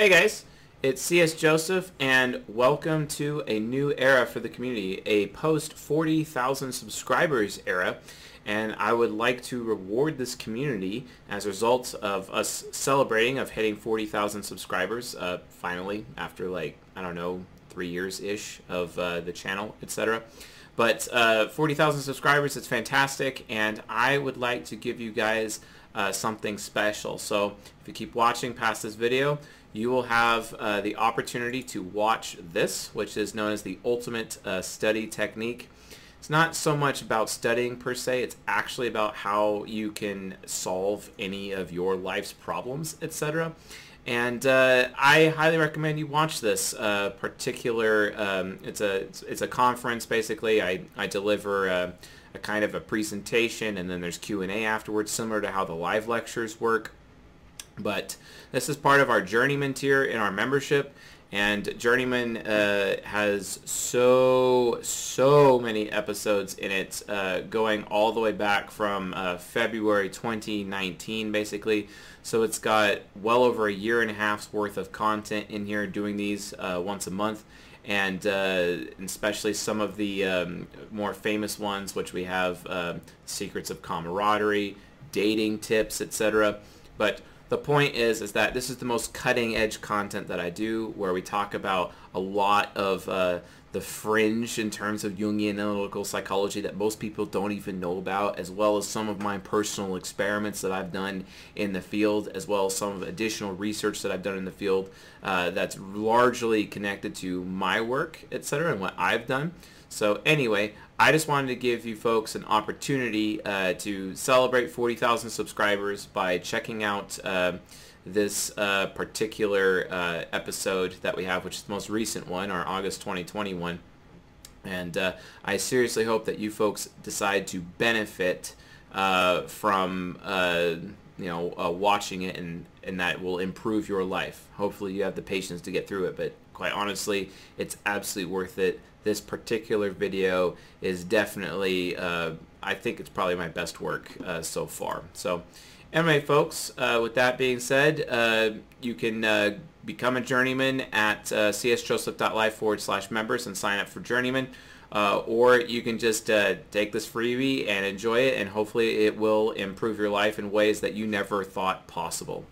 Hey guys, it's CS Joseph and welcome to a new era for the community, a post 40,000 subscribers era. And I would like to reward this community as a result of us celebrating of hitting 40,000 subscribers uh, finally after like, I don't know, three years-ish of uh, the channel, etc. But uh, 40,000 subscribers, it's fantastic and I would like to give you guys uh, something special. So if you keep watching past this video, you will have uh, the opportunity to watch this, which is known as the Ultimate uh, Study Technique. It's not so much about studying per se, it's actually about how you can solve any of your life's problems, etc. And uh, I highly recommend you watch this uh, particular, um, it's, a, it's, a conference basically. I, I deliver a, a kind of a presentation and then there's Q&A afterwards, similar to how the live lectures work. But this is part of our Journeyman tier in our membership. And Journeyman uh, has so, so many episodes in it, uh, going all the way back from uh, February 2019, basically. So it's got well over a year and a half's worth of content in here, doing these uh, once a month. And uh, especially some of the um, more famous ones, which we have uh, Secrets of Camaraderie, Dating Tips, etc. But the point is is that this is the most cutting edge content that I do where we talk about a lot of uh, the fringe in terms of Jungian analytical psychology that most people don't even know about as well as some of my personal experiments that I've done in the field as well as some additional research that I've done in the field uh, that's largely connected to my work etc and what I've done so anyway I just wanted to give you folks an opportunity uh, to celebrate 40,000 subscribers by checking out uh, this uh, particular uh, episode that we have, which is the most recent one, our August 2021. And uh, I seriously hope that you folks decide to benefit uh, from you know watching it and and that will improve your life. Hopefully you have the patience to get through it, but quite honestly, it's absolutely worth it this particular video is definitely, uh, I think it's probably my best work uh, so far. So anyway, folks, uh, with that being said, uh, you can uh, become a journeyman at uh, csjoseph.life forward slash members and sign up for journeyman. or you can just take this freebie and enjoy it and hopefully it will improve your life in ways that you never thought possible.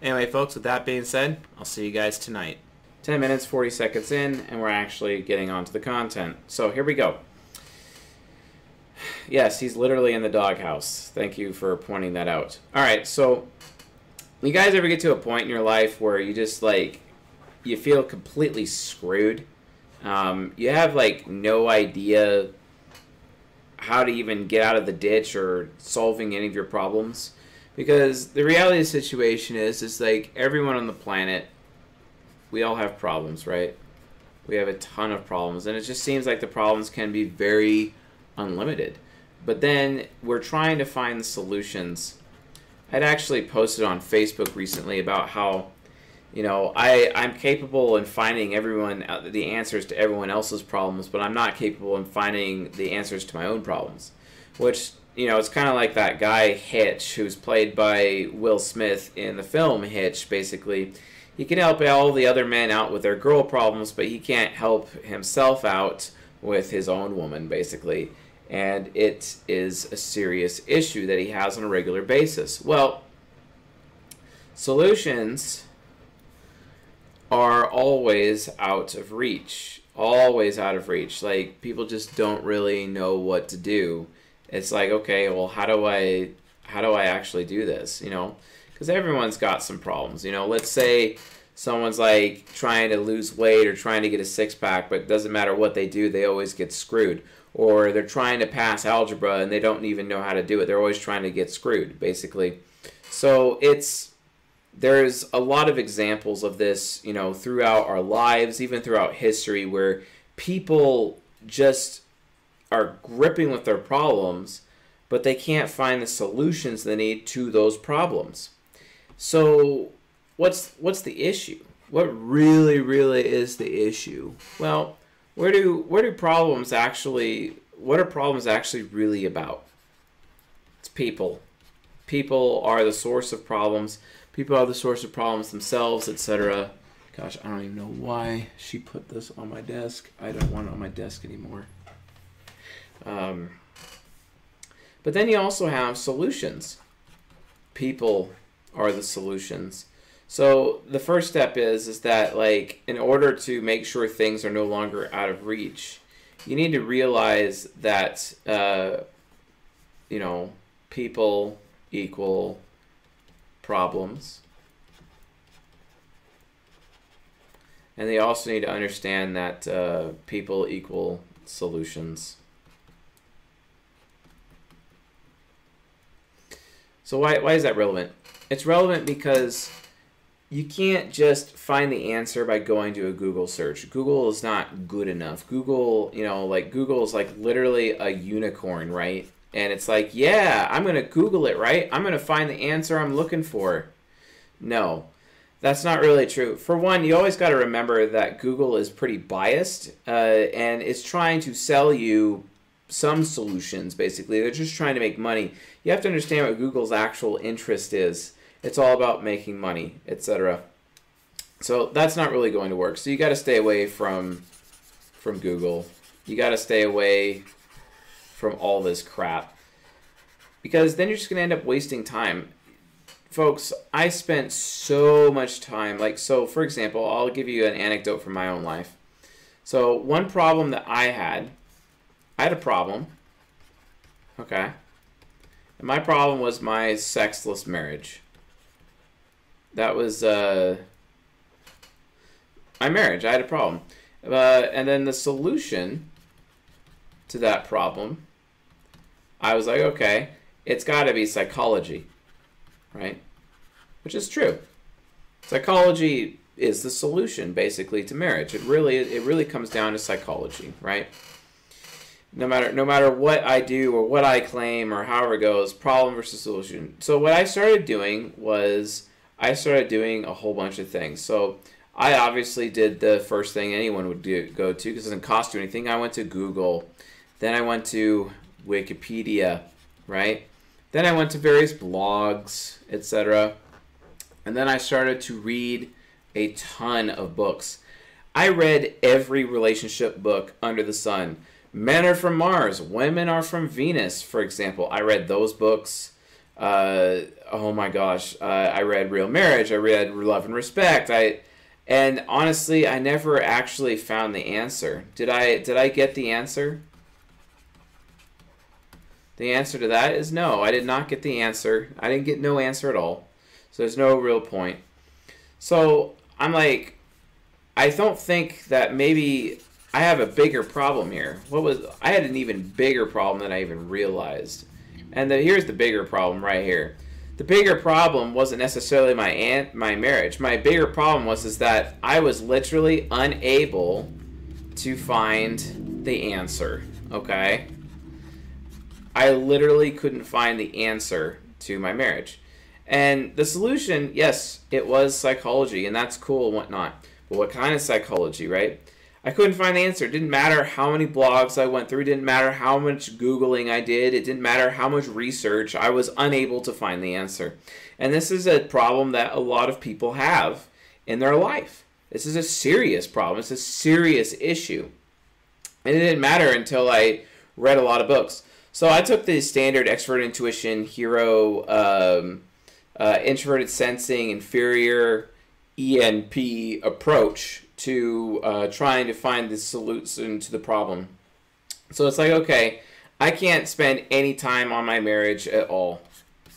Anyway, folks, with that being said, I'll see you guys tonight. 10 minutes, 40 seconds in, and we're actually getting onto the content. So here we go. Yes, he's literally in the doghouse. Thank you for pointing that out. All right, so you guys ever get to a point in your life where you just like, you feel completely screwed? Um, you have like no idea how to even get out of the ditch or solving any of your problems? Because the reality of the situation is, is like everyone on the planet we all have problems, right? We have a ton of problems, and it just seems like the problems can be very unlimited. But then we're trying to find solutions. I'd actually posted on Facebook recently about how, you know, I, I'm capable in finding everyone uh, the answers to everyone else's problems, but I'm not capable in finding the answers to my own problems. Which, you know, it's kind of like that guy Hitch, who's played by Will Smith in the film Hitch, basically he can help all the other men out with their girl problems, but he can't help himself out with his own woman, basically. And it is a serious issue that he has on a regular basis. Well, solutions are always out of reach. Always out of reach. Like, people just don't really know what to do. It's like, okay, well, how do I, how do I actually do this? You know? Because everyone's got some problems. You know, let's say someone's like trying to lose weight or trying to get a six pack, but it doesn't matter what they do, they always get screwed. Or they're trying to pass algebra and they don't even know how to do it. They're always trying to get screwed, basically. So it's there's a lot of examples of this, you know, throughout our lives, even throughout history, where people just are gripping with their problems, but they can't find the solutions they need to those problems. So what's what's the issue? What really really is the issue? Well, where do where do problems actually what are problems actually really about? It's people. People are the source of problems People are the source of problems themselves, etc. Gosh, I don't even know why she put this on my desk. I don't want it on my desk anymore. Um, but then you also have solutions. People are the solutions. So the first step is is that like in order to make sure things are no longer out of reach, you need to realize that uh, you know people equal problems. And they also need to understand that uh, people equal solutions. So why, why is that relevant? It's relevant because you can't just find the answer by going to a Google search. Google is not good enough. Google, you know, like Google is like literally a unicorn, right? And it's like, yeah, I'm going to Google it, right? I'm going to find the answer I'm looking for. No, that's not really true. For one, you always got to remember that Google is pretty biased uh, and is trying to sell you some solutions, basically. They're just trying to make money. You have to understand what Google's actual interest is it's all about making money, etc. So that's not really going to work. So you got to stay away from from Google. You got to stay away from all this crap because then you're just going to end up wasting time. Folks, I spent so much time like so for example, I'll give you an anecdote from my own life. So, one problem that I had, I had a problem. Okay. And my problem was my sexless marriage that was uh, my marriage. I had a problem. Uh, and then the solution to that problem, I was like, okay, it's got to be psychology, right? Which is true. Psychology is the solution basically to marriage. It really it really comes down to psychology, right? No matter no matter what I do or what I claim or however it goes, problem versus solution. So what I started doing was I started doing a whole bunch of things. So I obviously did the first thing anyone would do, go to because it doesn't cost you anything. I went to Google, then I went to Wikipedia, right? Then I went to various blogs, etc. And then I started to read a ton of books. I read every relationship book under the sun. Men are from Mars, women are from Venus, for example. I read those books. Uh, oh my gosh, uh, I read Real Marriage, I read Love and Respect, I, and honestly, I never actually found the answer. Did I? Did I get the answer? The answer to that is no. I did not get the answer. I didn't get no answer at all. So there's no real point. So I'm like, I don't think that maybe I have a bigger problem here. What was I had an even bigger problem than I even realized. And the, here's the bigger problem right here. The bigger problem wasn't necessarily my aunt, my marriage. My bigger problem was is that I was literally unable to find the answer. Okay, I literally couldn't find the answer to my marriage. And the solution, yes, it was psychology, and that's cool and whatnot. But what kind of psychology, right? I couldn't find the answer. It didn't matter how many blogs I went through. It didn't matter how much Googling I did. It didn't matter how much research. I was unable to find the answer. And this is a problem that a lot of people have in their life. This is a serious problem. It's a serious issue. And it didn't matter until I read a lot of books. So I took the standard extrovert intuition, hero, um, uh, introverted sensing, inferior, ENP approach to uh, trying to find the solution to the problem. So it's like, okay, I can't spend any time on my marriage at all.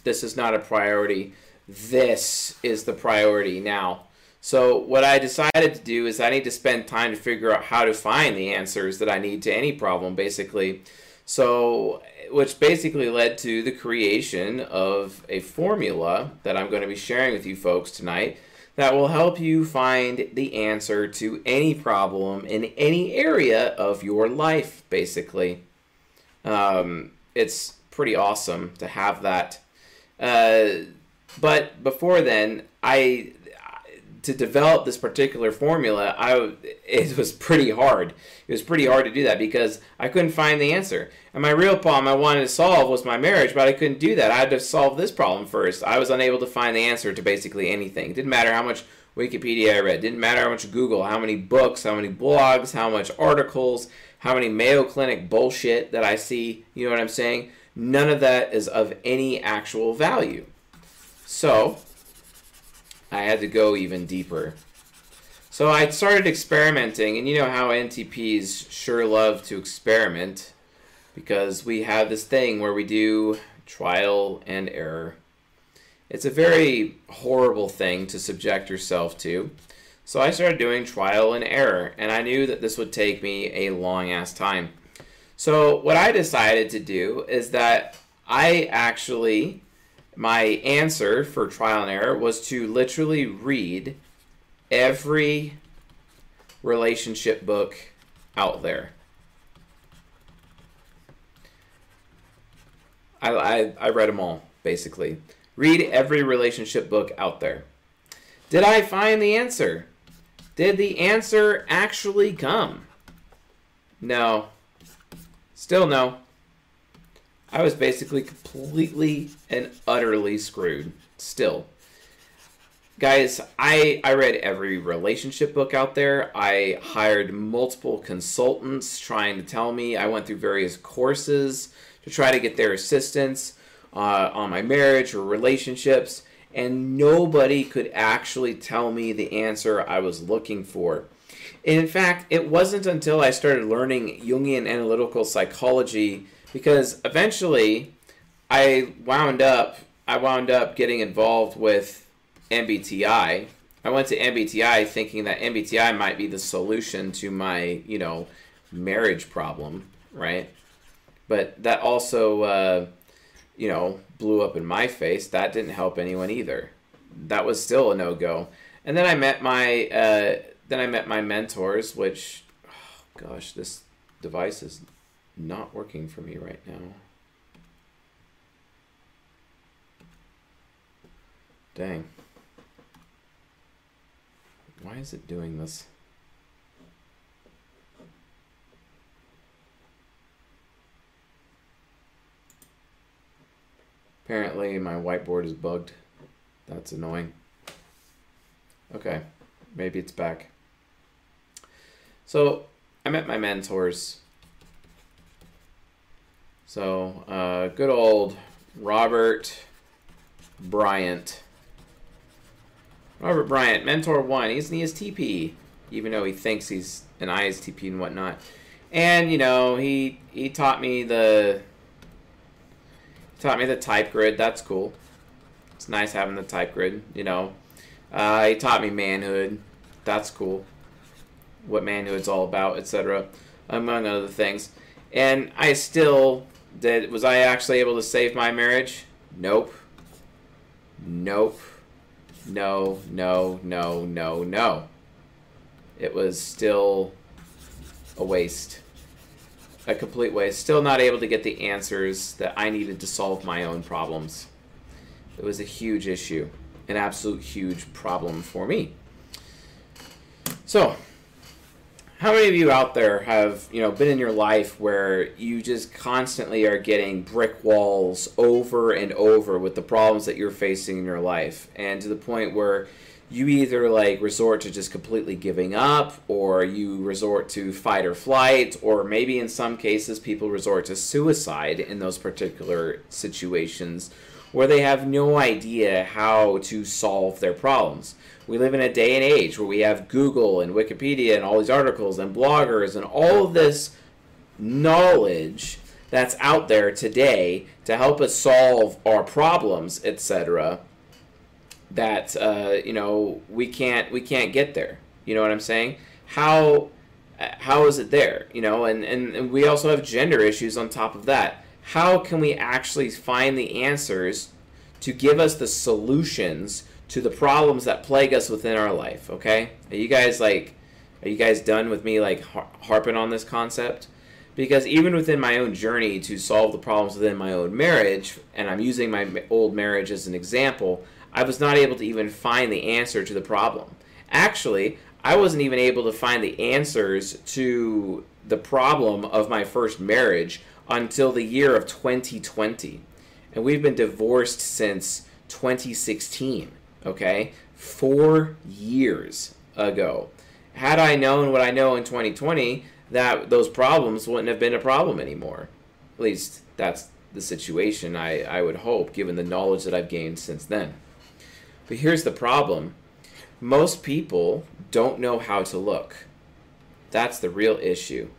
This is not a priority. This is the priority now. So what I decided to do is I need to spend time to figure out how to find the answers that I need to any problem, basically. So, which basically led to the creation of a formula that I'm going to be sharing with you folks tonight that will help you find the answer to any problem in any area of your life, basically. Um, it's pretty awesome to have that. Uh, but before then, I to develop this particular formula, I it was pretty hard. It was pretty hard to do that because I couldn't find the answer. And my real problem I wanted to solve was my marriage, but I couldn't do that. I had to solve this problem first. I was unable to find the answer to basically anything. It didn't matter how much Wikipedia I read. It didn't matter how much Google, how many books, how many blogs, how much articles, how many Mayo Clinic bullshit that I see. You know what I'm saying? None of that is of any actual value. So, I had to go even deeper. So I started experimenting, and you know how NTPs sure love to experiment because we have this thing where we do trial and error. It's a very horrible thing to subject yourself to. So I started doing trial and error, and I knew that this would take me a long ass time. So what I decided to do is that I actually my answer for trial and error was to literally read every relationship book out there. I, I, I read them all, basically. Read every relationship book out there. Did I find the answer? Did the answer actually come? No. Still no. I was basically completely and utterly screwed. Still. Guys, I, I read every relationship book out there. I hired multiple consultants trying to tell me. I went through various courses to try to get their assistance uh, on my marriage or relationships, and nobody could actually tell me the answer I was looking for. In fact, it wasn't until I started learning Jungian analytical psychology because eventually I wound up I wound up getting involved with MBTI. I went to MBTI thinking that MBTI might be the solution to my, you know, marriage problem, right? But that also, uh, you know, blew up in my face. That didn't help anyone either. That was still a no go. And then I met my, uh, then I met my mentors, which, oh gosh, this device is not working for me right now. Dang. Why is it doing this? Apparently my whiteboard is bugged. That's annoying. Okay, maybe it's back. So I met my mentors so, uh, good old Robert Bryant. Robert Bryant, Mentor 1. He's an ESTP, even though he thinks he's an ISTP and whatnot. And, you know, he he taught me the taught me the type grid. That's cool. It's nice having the type grid, you know. Uh, he taught me manhood. That's cool. What manhood's all about, etc. Among other things. And I still did was I actually able to save my marriage? Nope. Nope. No, no, no, no, no. It was still a waste. A complete waste. Still not able to get the answers that I needed to solve my own problems. It was a huge issue. An absolute huge problem for me. So, how many of you out there have you know been in your life where you just constantly are getting brick walls over and over with the problems that you're facing in your life? And to the point where you either like resort to just completely giving up or you resort to fight or flight or maybe in some cases people resort to suicide in those particular situations where they have no idea how to solve their problems we live in a day and age where we have Google and Wikipedia and all these articles and bloggers and all of this knowledge that's out there today to help us solve our problems, etc. That uh, you know we can't we can't get there. You know what I'm saying? How how is it there? You know, and, and, and we also have gender issues on top of that. How can we actually find the answers to give us the solutions to the problems that plague us within our life. Okay, are you guys like, are you guys done with me like harping on this concept? Because even within my own journey to solve the problems within my own marriage, and I'm using my old marriage as an example, I was not able to even find the answer to the problem. Actually, I wasn't even able to find the answers to the problem of my first marriage until the year of 2020. And we've been divorced since 2016, okay? Four years ago. Had I known what I know in 2020, that those problems wouldn't have been a problem anymore. At least that's the situation I, I would hope, given the knowledge that I've gained since then. But here's the problem most people don't know how to look. That's the real issue.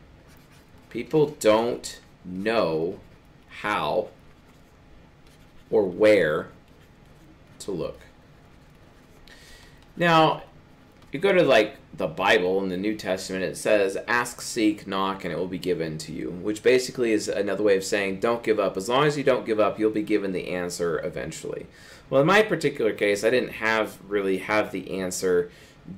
People don't know how or where to look. Now, you go to like the Bible in the New Testament, it says, ask, seek, knock, and it will be given to you, which basically is another way of saying, don't give up. As long as you don't give up, you'll be given the answer eventually. Well, in my particular case, I didn't have really have the answer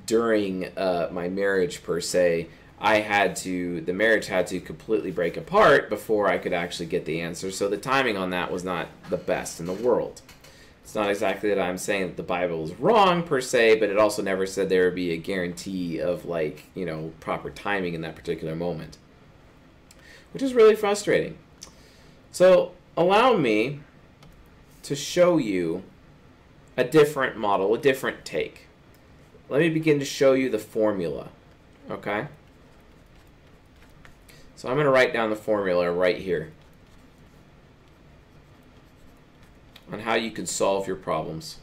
during uh, my marriage per se. I had to, the marriage had to completely break apart before I could actually get the answer. So the timing on that was not the best in the world. It's not exactly that I'm saying that the Bible is wrong per se, but it also never said there would be a guarantee of like, you know, proper timing in that particular moment. Which is really frustrating. So allow me to show you a different model, a different take. Let me begin to show you the formula. Okay? So I'm going to write down the formula right here. on how you can solve your problems.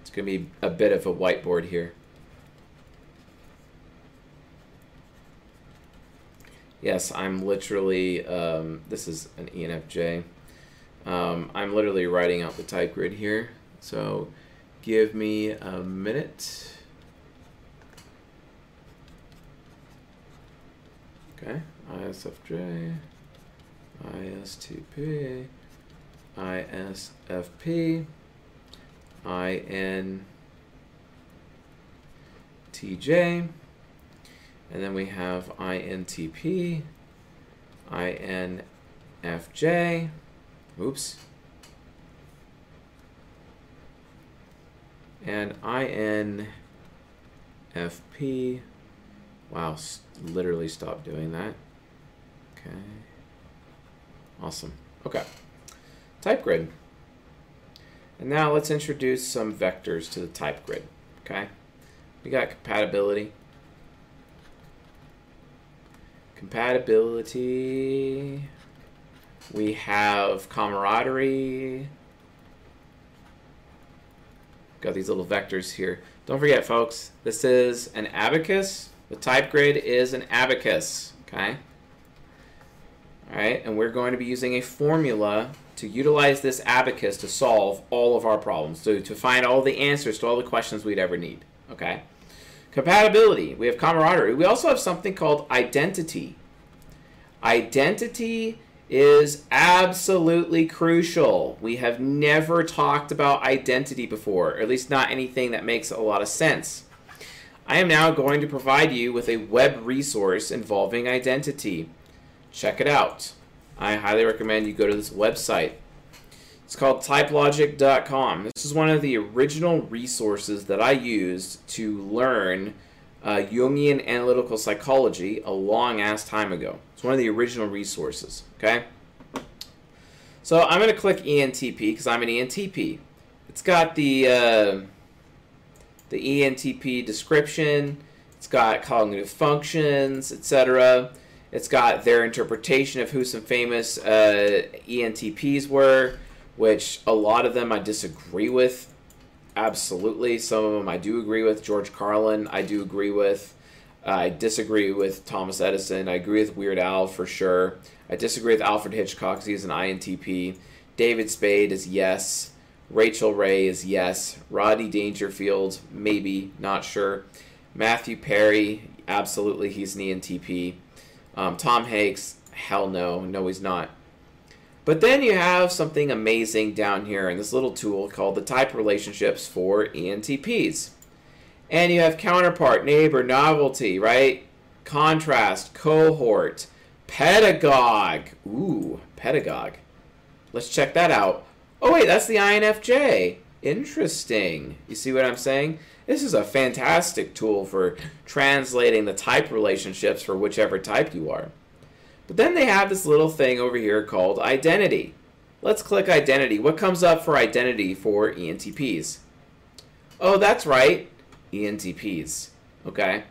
It's going to be a bit of a whiteboard here. Yes, I'm literally, um, this is an ENFJ. Um, I'm literally writing out the type grid here. So give me a minute. Okay, ISFJ, ISTP, ISFP, INTJ, and then we have INTP, INFJ, oops, and INFP, wow, literally stop doing that. Okay. Awesome. Okay. Type grid. And now let's introduce some vectors to the type grid. Okay. We got compatibility. Compatibility. We have camaraderie. Got these little vectors here. Don't forget, folks, this is an abacus the type grid is an abacus, okay? All right, and we're going to be using a formula to utilize this abacus to solve all of our problems, so to find all the answers to all the questions we'd ever need, okay? Compatibility, we have camaraderie. We also have something called identity. Identity is absolutely crucial. We have never talked about identity before, or at least not anything that makes a lot of sense. I am now going to provide you with a web resource involving identity. Check it out. I highly recommend you go to this website. It's called typelogic.com. This is one of the original resources that I used to learn uh, Jungian analytical psychology a long ass time ago. It's one of the original resources, okay? So I'm going to click ENTP because I'm an ENTP. It's got the... Uh, the ENTP description, it's got cognitive functions, etc. It's got their interpretation of who some famous uh, ENTPs were, which a lot of them I disagree with. Absolutely. Some of them I do agree with. George Carlin, I do agree with. I disagree with Thomas Edison. I agree with Weird Al for sure. I disagree with Alfred Hitchcock because he's an INTP. David Spade is yes. Rachael Ray is yes. Rodney Dangerfield, maybe, not sure. Matthew Perry, absolutely, he's an ENTP. Um, Tom Hanks, hell no, no, he's not. But then you have something amazing down here in this little tool called the type relationships for ENTPs. And you have counterpart, neighbor, novelty, right? Contrast, cohort, pedagogue. Ooh, pedagogue. Let's check that out. Oh wait, that's the INFJ. Interesting. You see what I'm saying? This is a fantastic tool for translating the type relationships for whichever type you are. But then they have this little thing over here called identity. Let's click identity. What comes up for identity for ENTPs? Oh, that's right, ENTPs. Okay,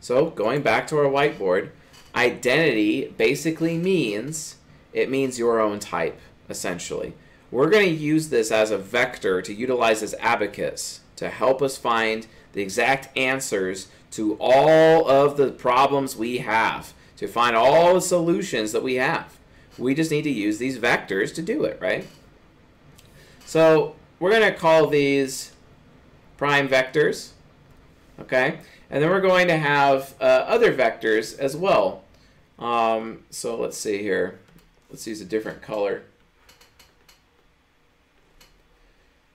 so going back to our whiteboard, identity basically means it means your own type, essentially. We're going to use this as a vector to utilize as abacus to help us find the exact answers to all of the problems we have, to find all the solutions that we have. We just need to use these vectors to do it, right? So we're going to call these prime vectors, okay? And then we're going to have uh, other vectors as well. Um, so let's see here. Let's use a different color.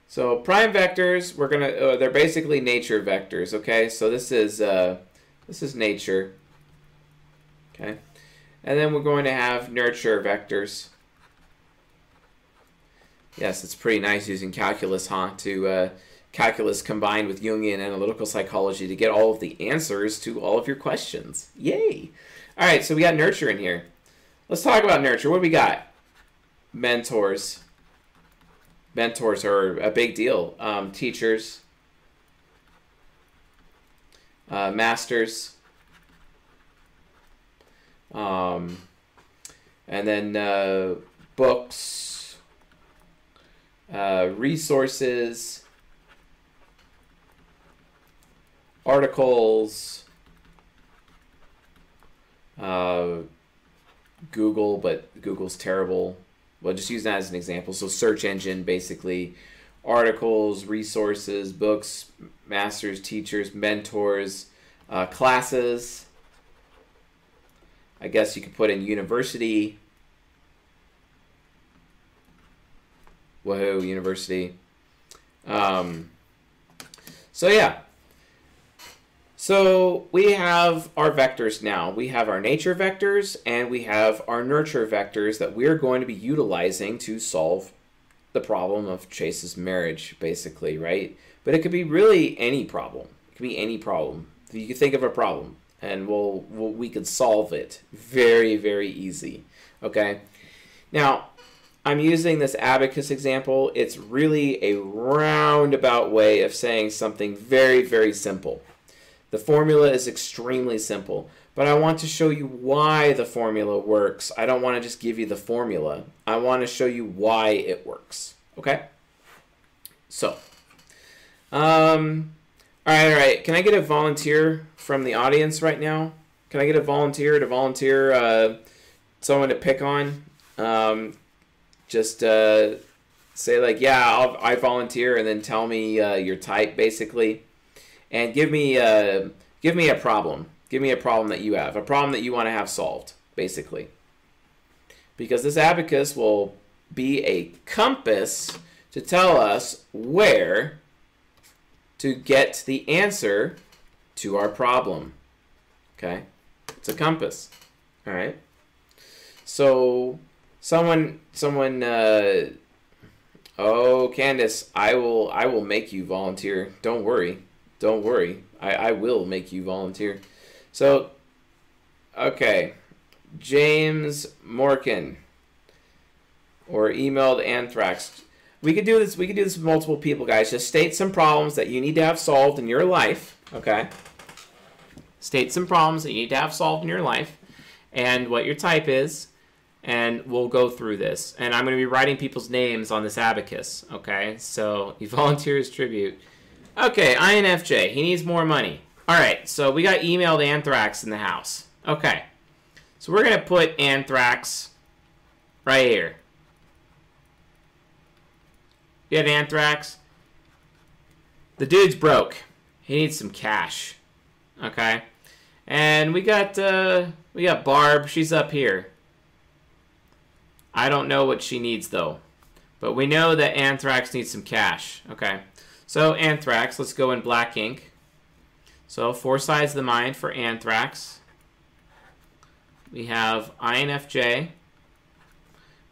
So prime vectors, we're gonna, uh, they're basically nature vectors, okay? So this is, uh, this is nature, okay? And then we're going to have nurture vectors. Yes, it's pretty nice using calculus, huh? To uh, calculus combined with Jungian analytical psychology to get all of the answers to all of your questions. Yay! All right, so we got nurture in here. Let's talk about nurture. What do we got? Mentors mentors are a big deal. Um, teachers, uh, masters, um, and then uh, books, uh, resources, articles, uh, Google, but Google's terrible well, just use that as an example. So search engine, basically, articles, resources, books, masters, teachers, mentors, uh, classes. I guess you could put in university. Whoa, university. Um, so yeah, so we have our vectors now. We have our nature vectors and we have our nurture vectors that we're going to be utilizing to solve the problem of Chase's marriage, basically, right? But it could be really any problem. It could be any problem. You could think of a problem and we'll, we'll we could solve it very, very easy. Okay? Now, I'm using this abacus example. It's really a roundabout way of saying something very, very simple. The formula is extremely simple, but I want to show you why the formula works. I don't want to just give you the formula. I want to show you why it works. Okay? So, um, all right, all right. Can I get a volunteer from the audience right now? Can I get a volunteer to volunteer uh, someone to pick on? Um, just uh, say like, yeah, I'll, I volunteer, and then tell me uh, your type, basically and give me a, give me a problem. Give me a problem that you have, a problem that you want to have solved, basically. Because this abacus will be a compass to tell us where to get the answer to our problem. Okay? It's a compass. All right? So someone someone uh, oh Candace, I will I will make you volunteer. Don't worry. Don't worry. I, I will make you volunteer. So, okay. James Morkin. Or emailed Anthrax. We could do this. We could do this with multiple people, guys. Just state some problems that you need to have solved in your life. Okay. State some problems that you need to have solved in your life, and what your type is, and we'll go through this. And I'm going to be writing people's names on this abacus. Okay. So you volunteer as tribute. Okay, INFJ. He needs more money. All right, so we got emailed Anthrax in the house. Okay, so we're going to put Anthrax right here. You have Anthrax? The dude's broke. He needs some cash. Okay? And we got uh we got Barb, she's up here. I don't know what she needs though. But we know that Anthrax needs some cash. Okay. So anthrax, let's go in black ink. So four sides of the mind for anthrax. We have INFJ.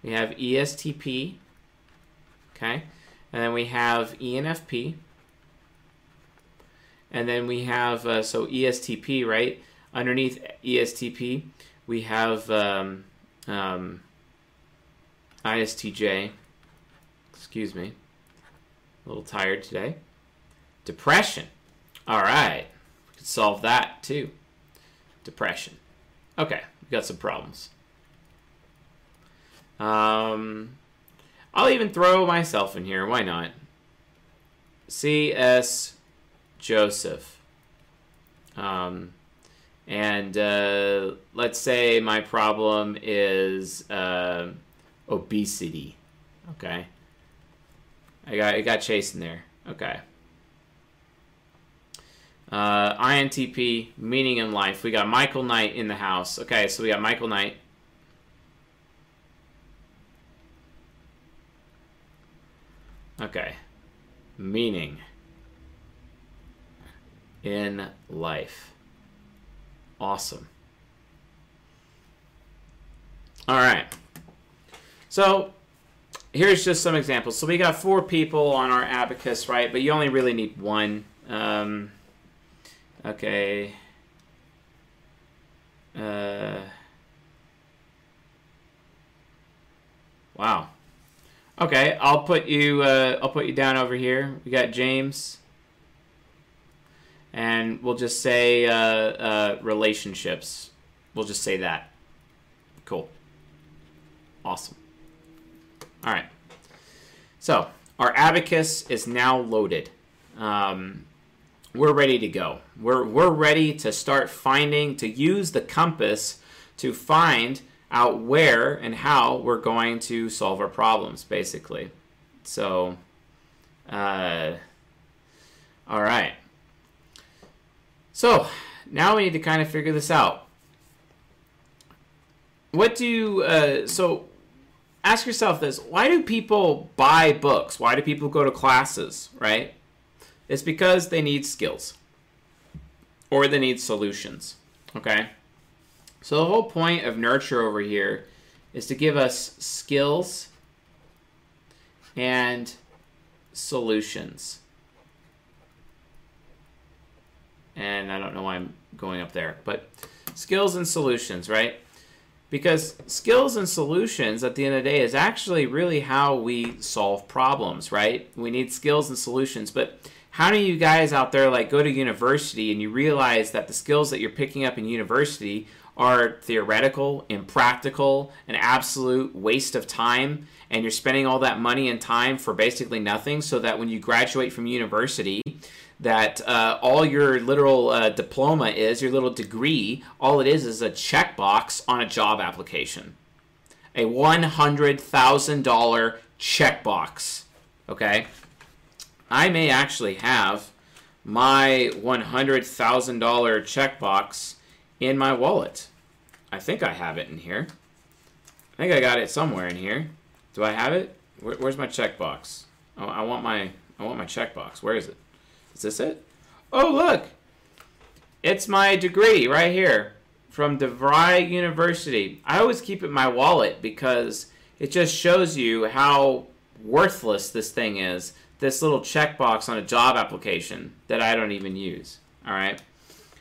We have ESTP. Okay. And then we have ENFP. And then we have, uh, so ESTP, right? Underneath ESTP, we have um, um, ISTJ. Excuse me. A little tired today. Depression. All right. We could solve that too. Depression. Okay, we've got some problems. Um, I'll even throw myself in here. Why not? C.S. Joseph. Um, and uh, let's say my problem is uh, obesity. Okay. I got I got Chase in there. Okay. Uh, INTP, meaning in life. We got Michael Knight in the house. Okay, so we got Michael Knight. Okay. Meaning in life. Awesome. All right. So here's just some examples. So we got four people on our abacus, right? But you only really need one. Um, okay. Uh, wow. Okay, I'll put you. Uh, I'll put you down over here. We got James, and we'll just say uh, uh, relationships. We'll just say that. Cool. Awesome. All right. So our abacus is now loaded. Um, we're ready to go. We're we're ready to start finding to use the compass to find out where and how we're going to solve our problems, basically. So, uh, all right. So now we need to kind of figure this out. What do uh, so? Ask yourself this: Why do people buy books? Why do people go to classes? Right? It's because they need skills, or they need solutions. Okay. So the whole point of nurture over here is to give us skills and solutions. And I don't know why I'm going up there, but skills and solutions, right? Because skills and solutions at the end of the day is actually really how we solve problems, right? We need skills and solutions, but how do you guys out there like go to university and you realize that the skills that you're picking up in university are theoretical, impractical, an absolute waste of time, and you're spending all that money and time for basically nothing, so that when you graduate from university, that uh, all your literal uh, diploma is, your little degree, all it is is a checkbox on a job application. A $100,000 checkbox. Okay? I may actually have my $100,000 checkbox in my wallet. I think I have it in here. I think I got it somewhere in here. Do I have it? Where, where's my checkbox? Oh, I want my I want my checkbox. Where is it? Is this it? Oh, look. It's my degree right here from DeVry University. I always keep it in my wallet because it just shows you how worthless this thing is. This little checkbox on a job application that I don't even use. All right.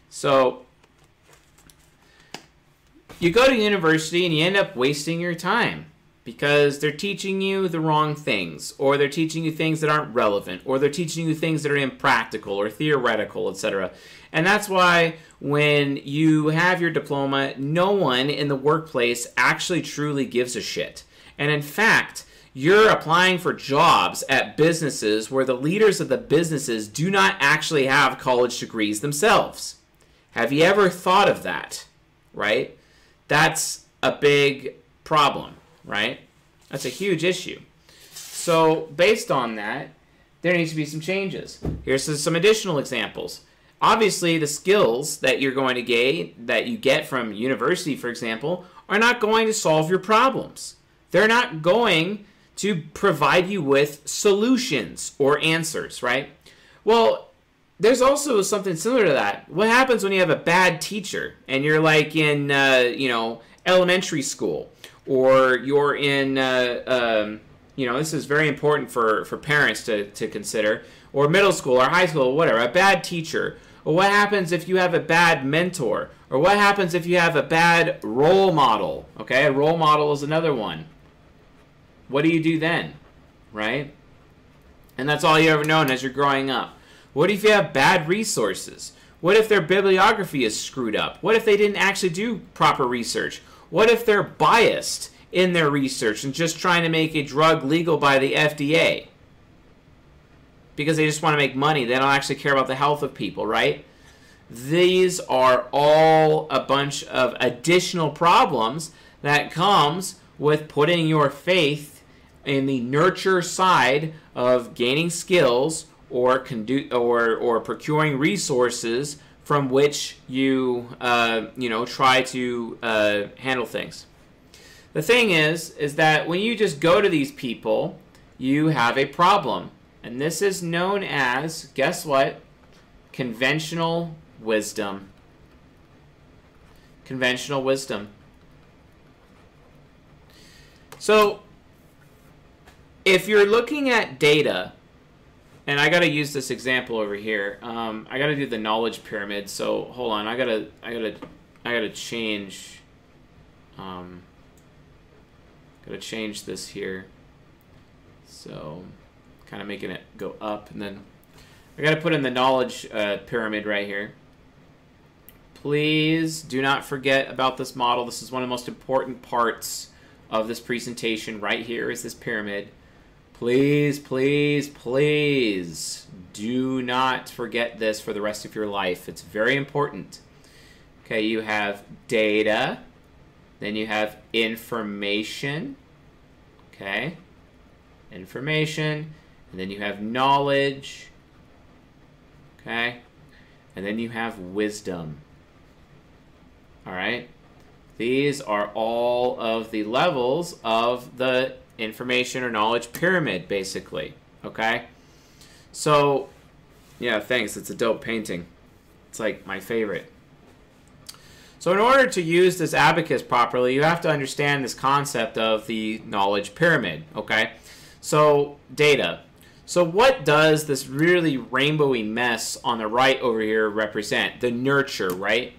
So you go to university and you end up wasting your time because they're teaching you the wrong things or they're teaching you things that aren't relevant or they're teaching you things that are impractical or theoretical etc and that's why when you have your diploma no one in the workplace actually truly gives a shit. And in fact you're applying for jobs at businesses where the leaders of the businesses do not actually have college degrees themselves. Have you ever thought of that? Right? That's a big problem, right? That's a huge issue. So, based on that, there needs to be some changes. Here's some additional examples. Obviously, the skills that you're going to get, that you get from university, for example, are not going to solve your problems. They're not going to provide you with solutions or answers, right? Well, there's also something similar to that. What happens when you have a bad teacher and you're like in, uh, you know, elementary school, or you're in, uh, um, you know, this is very important for, for parents to, to consider, or middle school or high school, or whatever, a bad teacher, or what happens if you have a bad mentor, or what happens if you have a bad role model, okay? A role model is another one. What do you do then, right? And that's all you ever known as you're growing up. What if you have bad resources? What if their bibliography is screwed up? What if they didn't actually do proper research? What if they're biased in their research and just trying to make a drug legal by the FDA? Because they just want to make money. They don't actually care about the health of people, right? These are all a bunch of additional problems that comes with putting your faith in the nurture side of gaining skills or condu- or or procuring resources from which you uh, you know try to uh, handle things. The thing is, is that when you just go to these people, you have a problem, and this is known as guess what? Conventional wisdom. Conventional wisdom. So, if you're looking at data and I gotta use this example over here. Um, I gotta do the knowledge pyramid. So hold on. I gotta I gotta I gotta change. Um, gotta change this here. So kind of making it go up, and then I gotta put in the knowledge uh, pyramid right here. Please do not forget about this model. This is one of the most important parts of this presentation right here is this pyramid. Please, please, please do not forget this for the rest of your life. It's very important. Okay, you have data, then you have information, okay, information, and then you have knowledge, okay, and then you have wisdom. All right, these are all of the levels of the information or knowledge pyramid, basically. Okay? So, yeah, thanks. It's a dope painting. It's like my favorite. So in order to use this abacus properly, you have to understand this concept of the knowledge pyramid, okay? So data. So what does this really rainbowy mess on the right over here represent? The nurture, right?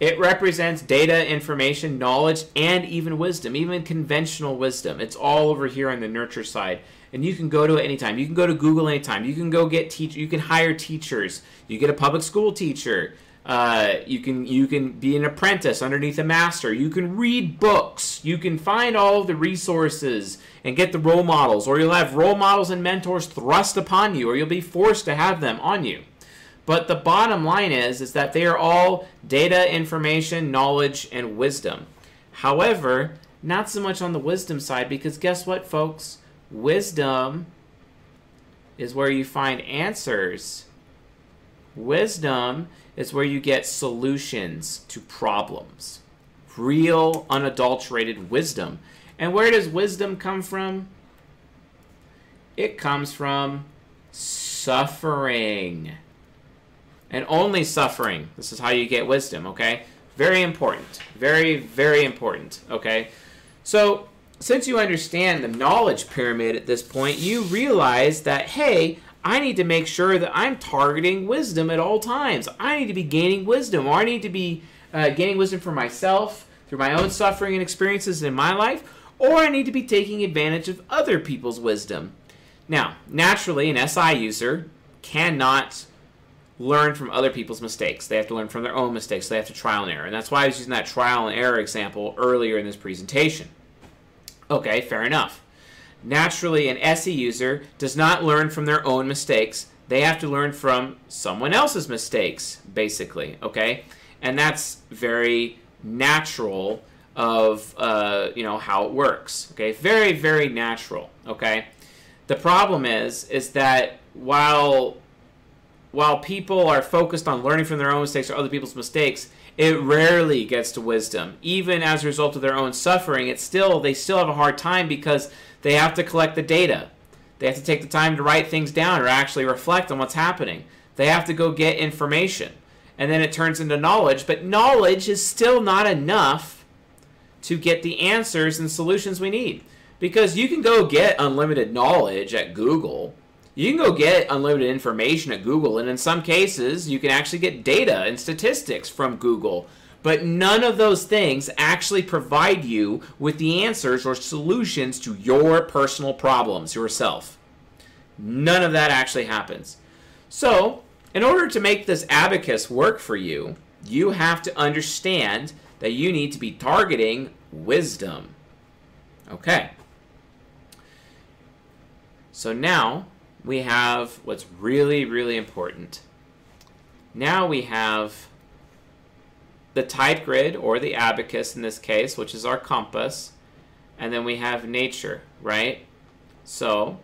It represents data, information, knowledge, and even wisdom, even conventional wisdom. It's all over here on the nurture side. And you can go to it anytime. You can go to Google anytime. You can go get teach. You can hire teachers. You get a public school teacher. Uh, you can you can be an apprentice underneath a master. You can read books. You can find all the resources and get the role models, or you'll have role models and mentors thrust upon you, or you'll be forced to have them on you. But the bottom line is, is that they are all data, information, knowledge, and wisdom. However, not so much on the wisdom side because guess what, folks? Wisdom is where you find answers. Wisdom is where you get solutions to problems. Real, unadulterated wisdom. And where does wisdom come from? It comes from suffering and only suffering. This is how you get wisdom, okay? Very important. Very, very important, okay? So, since you understand the knowledge pyramid at this point, you realize that, hey, I need to make sure that I'm targeting wisdom at all times. I need to be gaining wisdom, or I need to be uh, gaining wisdom for myself through my own suffering and experiences in my life, or I need to be taking advantage of other people's wisdom. Now, naturally, an SI user cannot learn from other people's mistakes. They have to learn from their own mistakes. So they have to trial and error. And that's why I was using that trial and error example earlier in this presentation. Okay, fair enough. Naturally, an SE user does not learn from their own mistakes. They have to learn from someone else's mistakes, basically. Okay, and that's very natural of uh, you know how it works. Okay, very very natural. Okay, the problem is is that while while people are focused on learning from their own mistakes or other people's mistakes, it rarely gets to wisdom. Even as a result of their own suffering, it's still they still have a hard time because they have to collect the data. They have to take the time to write things down or actually reflect on what's happening. They have to go get information. And then it turns into knowledge, but knowledge is still not enough to get the answers and solutions we need. Because you can go get unlimited knowledge at Google. You can go get unlimited information at Google, and in some cases, you can actually get data and statistics from Google. But none of those things actually provide you with the answers or solutions to your personal problems yourself. None of that actually happens. So, in order to make this abacus work for you, you have to understand that you need to be targeting wisdom. Okay. So now we have what's really, really important. Now we have the type grid, or the abacus in this case, which is our compass. And then we have nature, right? So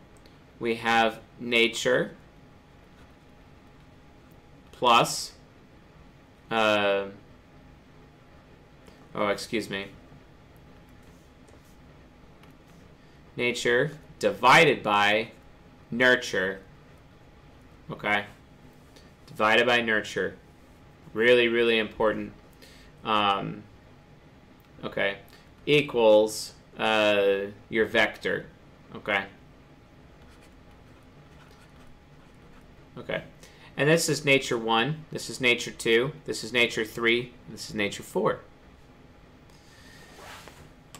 we have nature plus, uh, oh, excuse me, nature divided by nurture. Okay. Divided by nurture. Really, really important. Um, okay. Equals uh, your vector. Okay. Okay. And this is nature 1, this is nature 2, this is nature 3, this is nature 4.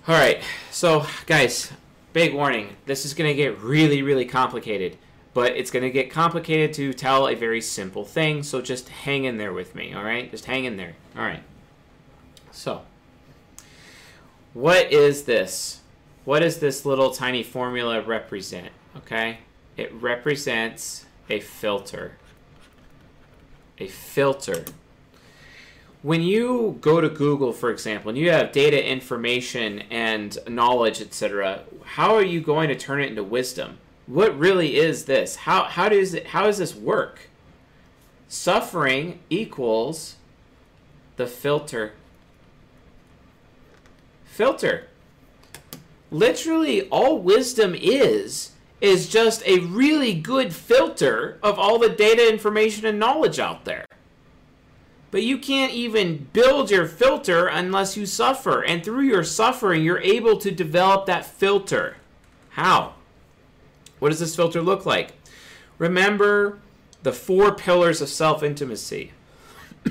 All right, so guys, big warning. This is going to get really, really complicated, but it's going to get complicated to tell a very simple thing, so just hang in there with me, all right? Just hang in there. All right. So, what is this? What does this little tiny formula represent? Okay, it represents a filter. A filter. When you go to Google, for example, and you have data, information, and knowledge, etc., how are you going to turn it into wisdom? What really is this? How, how, does, it, how does this work? Suffering equals the filter. Filter. Literally, all wisdom is is just a really good filter of all the data, information, and knowledge out there. But you can't even build your filter unless you suffer. And through your suffering, you're able to develop that filter. How? What does this filter look like? Remember the four pillars of self intimacy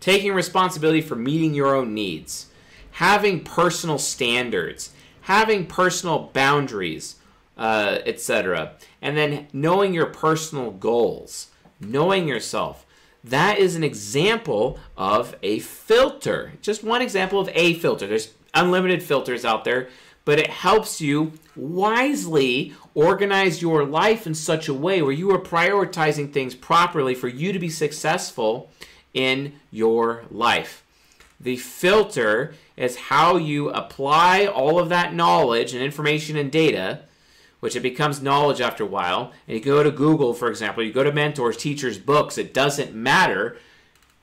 taking responsibility for meeting your own needs, having personal standards, having personal boundaries, uh, etc. And then knowing your personal goals, knowing yourself. That is an example of a filter. Just one example of a filter. There's unlimited filters out there, but it helps you wisely organize your life in such a way where you are prioritizing things properly for you to be successful in your life. The filter is how you apply all of that knowledge and information and data which it becomes knowledge after a while, and you go to Google, for example, you go to mentors, teachers, books, it doesn't matter.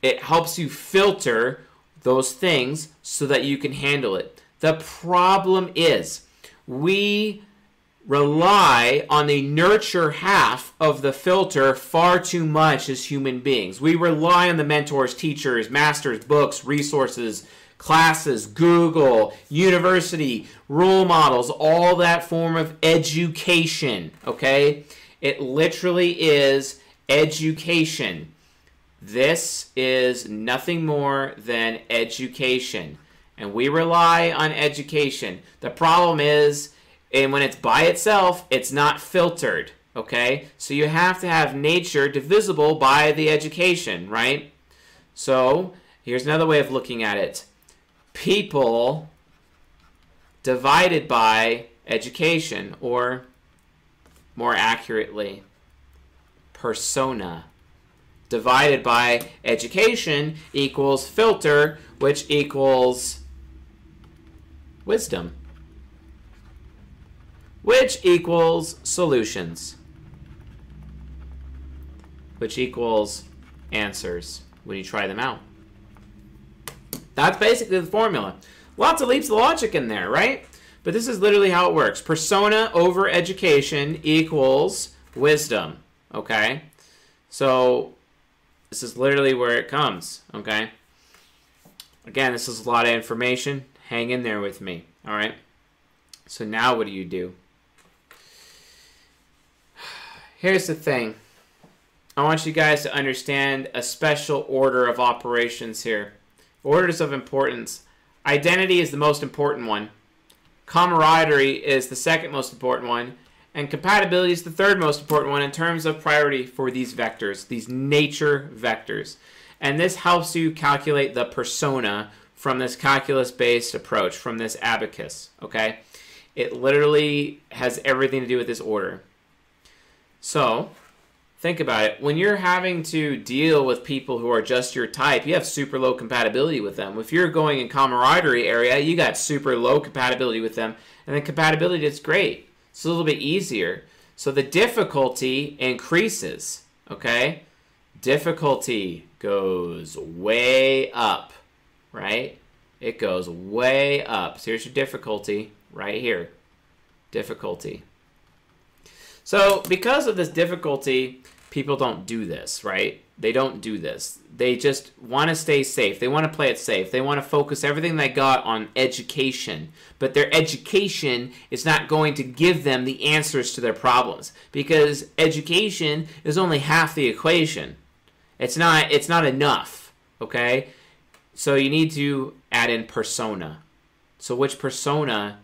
It helps you filter those things so that you can handle it. The problem is we rely on the nurture half of the filter far too much as human beings. We rely on the mentors, teachers, masters, books, resources, classes, Google, university, role models, all that form of education, okay? It literally is education. This is nothing more than education. And we rely on education. The problem is, and when it's by itself, it's not filtered, okay? So you have to have nature divisible by the education, right? So here's another way of looking at it people divided by education, or more accurately, persona. Divided by education equals filter, which equals wisdom, which equals solutions, which equals answers when you try them out. That's basically the formula. Lots of leaps of logic in there, right? But this is literally how it works. Persona over education equals wisdom, okay? So this is literally where it comes, okay? Again, this is a lot of information. Hang in there with me. All right. So now what do you do? Here's the thing. I want you guys to understand a special order of operations here. Orders of importance. Identity is the most important one. Camaraderie is the second most important one. And compatibility is the third most important one in terms of priority for these vectors, these nature vectors. And this helps you calculate the persona from this calculus-based approach, from this abacus, okay? It literally has everything to do with this order. So, think about it. When you're having to deal with people who are just your type, you have super low compatibility with them. If you're going in camaraderie area, you got super low compatibility with them. And then compatibility is great. It's a little bit easier. So the difficulty increases, okay? Difficulty goes way up, right? It goes way up. So here's your difficulty right here. Difficulty. So because of this difficulty, people don't do this, right? They don't do this. They just want to stay safe. They want to play it safe. They want to focus everything they got on education. But their education is not going to give them the answers to their problems because education is only half the equation. It's not it's not enough, okay? So you need to add in persona. So which persona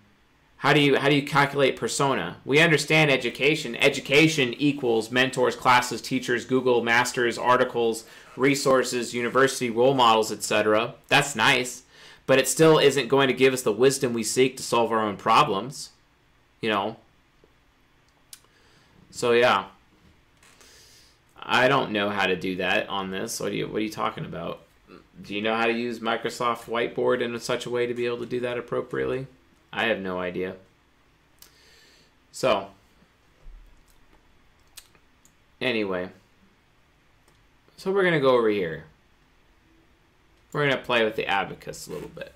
how do you how do you calculate persona? We understand education. Education equals mentors, classes, teachers, Google masters, articles, resources, university role models, etc. That's nice, but it still isn't going to give us the wisdom we seek to solve our own problems. You know. So yeah. I don't know how to do that on this. What are you what are you talking about? Do you know how to use Microsoft Whiteboard in such a way to be able to do that appropriately? I have no idea. So, anyway, so we're going to go over here. We're going to play with the abacus a little bit.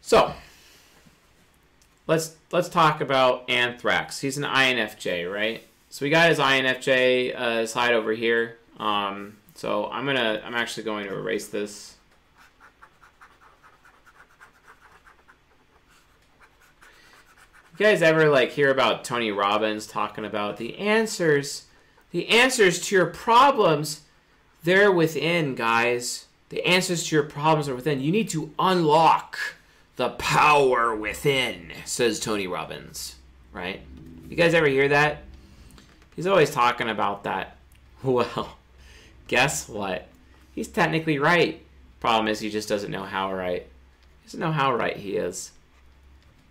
So, let's let's talk about Anthrax. He's an INFJ, right? So we got his INFJ uh, over here. Um, so I'm gonna I'm actually going to erase this. You guys ever like hear about Tony Robbins talking about the answers, the answers to your problems, they're within, guys. The answers to your problems are within. You need to unlock the power within, says Tony Robbins. Right? You guys ever hear that? He's always talking about that. Well, guess what? He's technically right. Problem is, he just doesn't know how right. He doesn't know how right he is.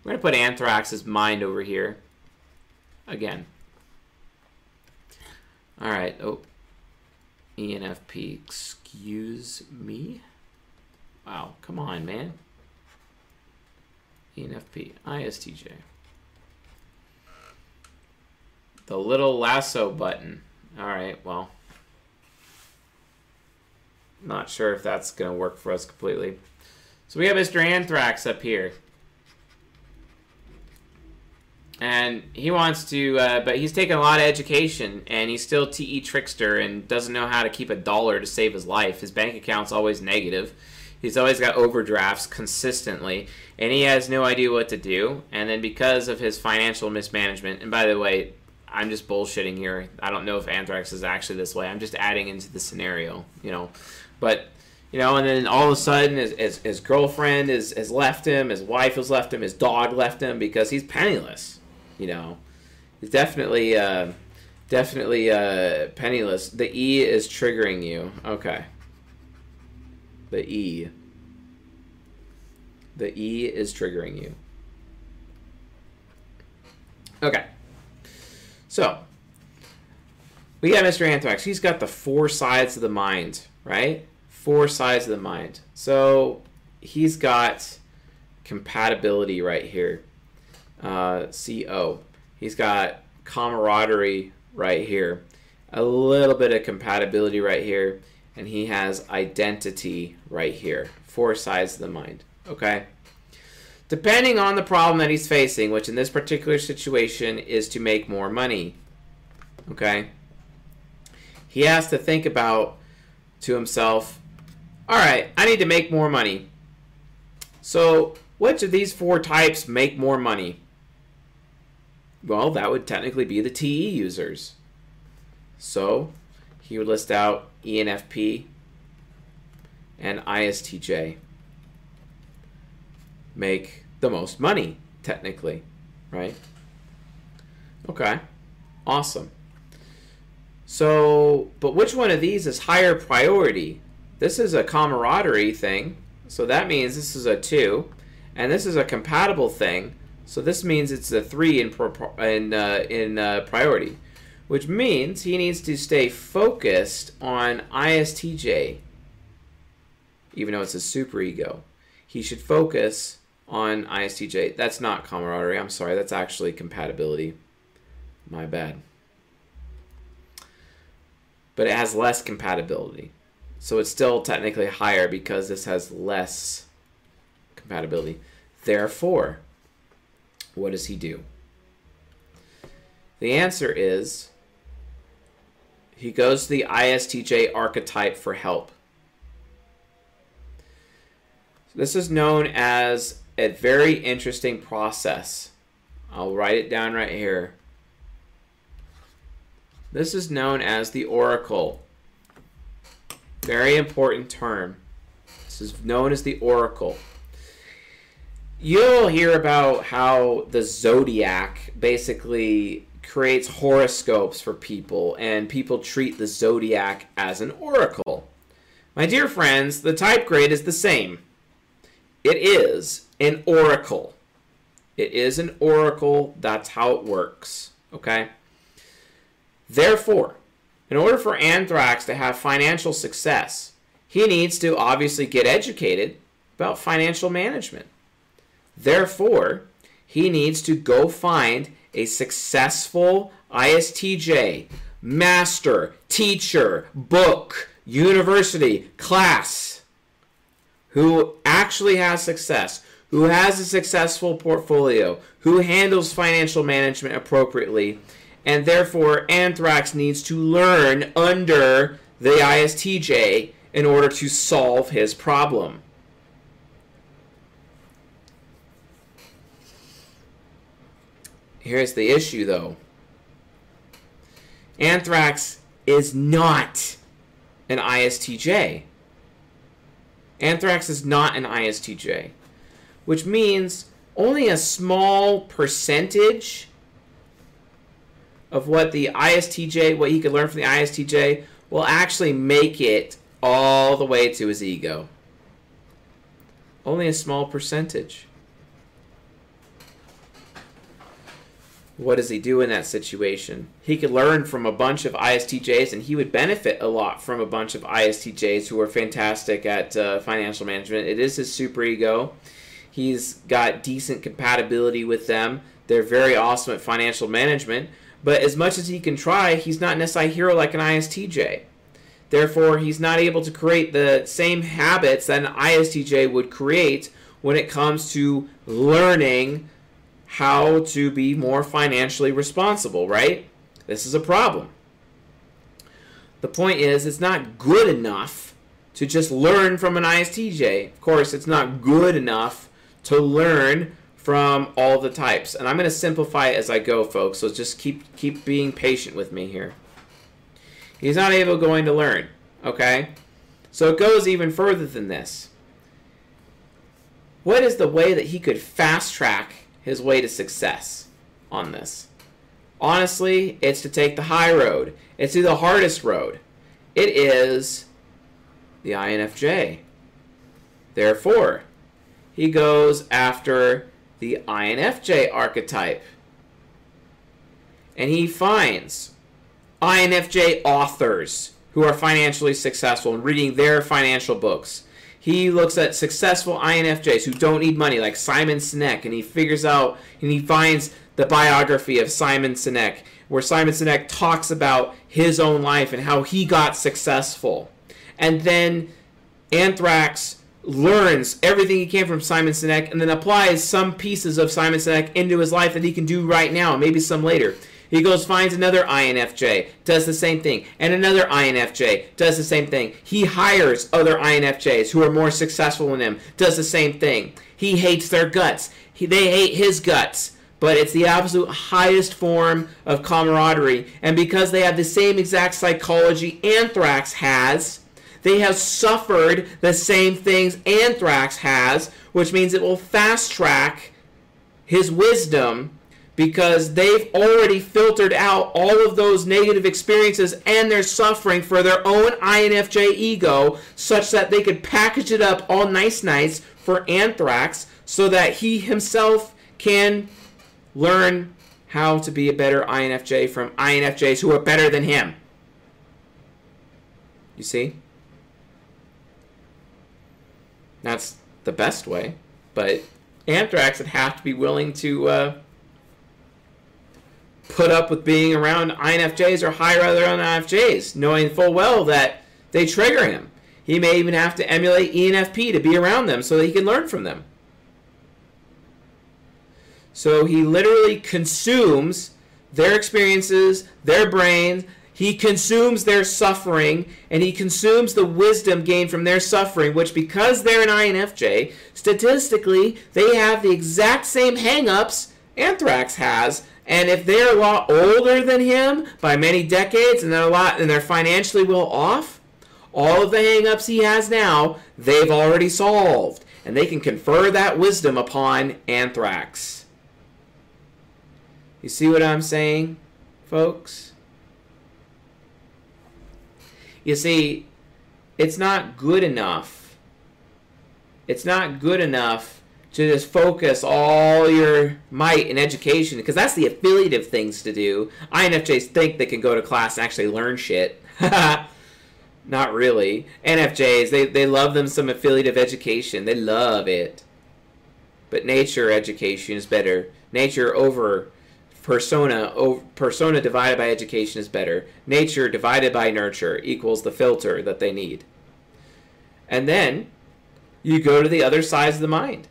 We're going to put Anthrax's mind over here. Again. Alright. Oh. ENFP. Excuse me? Wow. Come on, man. ENFP. ISTJ. The little lasso button. Alright, well. Not sure if that's going to work for us completely. So we have Mr. Anthrax up here and he wants to, uh, but he's taken a lot of education, and he's still TE trickster and doesn't know how to keep a dollar to save his life. His bank account's always negative. He's always got overdrafts consistently, and he has no idea what to do. And then because of his financial mismanagement, and by the way, I'm just bullshitting here. I don't know if Anthrax is actually this way. I'm just adding into the scenario, you know. But you know, and then all of a sudden his, his, his girlfriend is, has left him, his wife has left him, his dog left him because he's penniless you know, it's definitely uh, definitely uh, penniless. The E is triggering you. Okay. The E. The E is triggering you. Okay. So, we got Mr. Anthrax. He's got the four sides of the mind, right? Four sides of the mind. So, he's got compatibility right here uh, CO. He's got camaraderie right here, a little bit of compatibility right here, and he has identity right here. Four sides of the mind. Okay? Depending on the problem that he's facing, which in this particular situation is to make more money. Okay? He has to think about to himself, all right, I need to make more money. So, which of these four types make more money? Well, that would technically be the TE users. So, he would list out ENFP and ISTJ make the most money, technically, right? Okay, awesome. So, but which one of these is higher priority? This is a camaraderie thing, so that means this is a 2, and this is a compatible thing, so this means it's a 3 in, in, uh, in uh, priority, which means he needs to stay focused on ISTJ, even though it's a superego. He should focus on ISTJ. That's not camaraderie. I'm sorry. That's actually compatibility. My bad. But it has less compatibility. So it's still technically higher because this has less compatibility. Therefore, what does he do? The answer is he goes to the ISTJ archetype for help. This is known as a very interesting process. I'll write it down right here. This is known as the oracle. Very important term. This is known as the oracle. You'll hear about how the zodiac basically creates horoscopes for people, and people treat the zodiac as an oracle. My dear friends, the type grid is the same. It is an oracle. It is an oracle. That's how it works. Okay? Therefore, in order for Anthrax to have financial success, he needs to obviously get educated about financial management. Therefore, he needs to go find a successful ISTJ, master, teacher, book, university, class who actually has success, who has a successful portfolio, who handles financial management appropriately, and therefore Anthrax needs to learn under the ISTJ in order to solve his problem. Here's the issue though. Anthrax is not an ISTJ. Anthrax is not an ISTJ, which means only a small percentage of what the ISTJ, what he could learn from the ISTJ, will actually make it all the way to his ego. Only a small percentage. What does he do in that situation? He could learn from a bunch of ISTJs, and he would benefit a lot from a bunch of ISTJs who are fantastic at uh, financial management. It is his super ego. He's got decent compatibility with them. They're very awesome at financial management. But as much as he can try, he's not necessarily a hero like an ISTJ. Therefore, he's not able to create the same habits that an ISTJ would create when it comes to learning how to be more financially responsible, right? This is a problem. The point is, it's not good enough to just learn from an ISTJ. Of course, it's not good enough to learn from all the types. And I'm going to simplify it as I go, folks, so just keep, keep being patient with me here. He's not able going to learn, okay? So it goes even further than this. What is the way that he could fast track his way to success on this. Honestly, it's to take the high road. It's to the hardest road. It is the INFJ. Therefore, he goes after the INFJ archetype. And he finds INFJ authors who are financially successful and reading their financial books. He looks at successful INFJs who don't need money, like Simon Sinek, and he figures out and he finds the biography of Simon Sinek, where Simon Sinek talks about his own life and how he got successful. And then Anthrax learns everything he can from Simon Sinek and then applies some pieces of Simon Sinek into his life that he can do right now, maybe some later. He goes, finds another INFJ, does the same thing, and another INFJ does the same thing. He hires other INFJs who are more successful than him, does the same thing. He hates their guts. He, they hate his guts. But it's the absolute highest form of camaraderie. And because they have the same exact psychology Anthrax has, they have suffered the same things Anthrax has, which means it will fast track his wisdom because they've already filtered out all of those negative experiences and their suffering for their own INFJ ego, such that they could package it up all nice, nice for Anthrax so that he himself can learn how to be a better INFJ from INFJs who are better than him. You see? That's the best way. But Anthrax would have to be willing to uh, put up with being around INFJs or hire other INFJs, knowing full well that they trigger him. He may even have to emulate ENFP to be around them so that he can learn from them. So he literally consumes their experiences, their brains, he consumes their suffering and he consumes the wisdom gained from their suffering, which, because they're an INFJ, statistically, they have the exact same hangups Anthrax has. And if they're a lot older than him by many decades and they're a lot and they're financially well off, all of the hangups he has now, they've already solved. And they can confer that wisdom upon Anthrax. You see what I'm saying, folks? You see, it's not good enough. It's not good enough to just focus all your might in education because that's the affiliative things to do. INFJs think they can go to class and actually learn shit. not really. NFJs, they, they love them some affiliative education. They love it. But nature education is better. Nature over persona over, persona divided by education is better. Nature divided by nurture equals the filter that they need. And then you go to the other sides of the mind.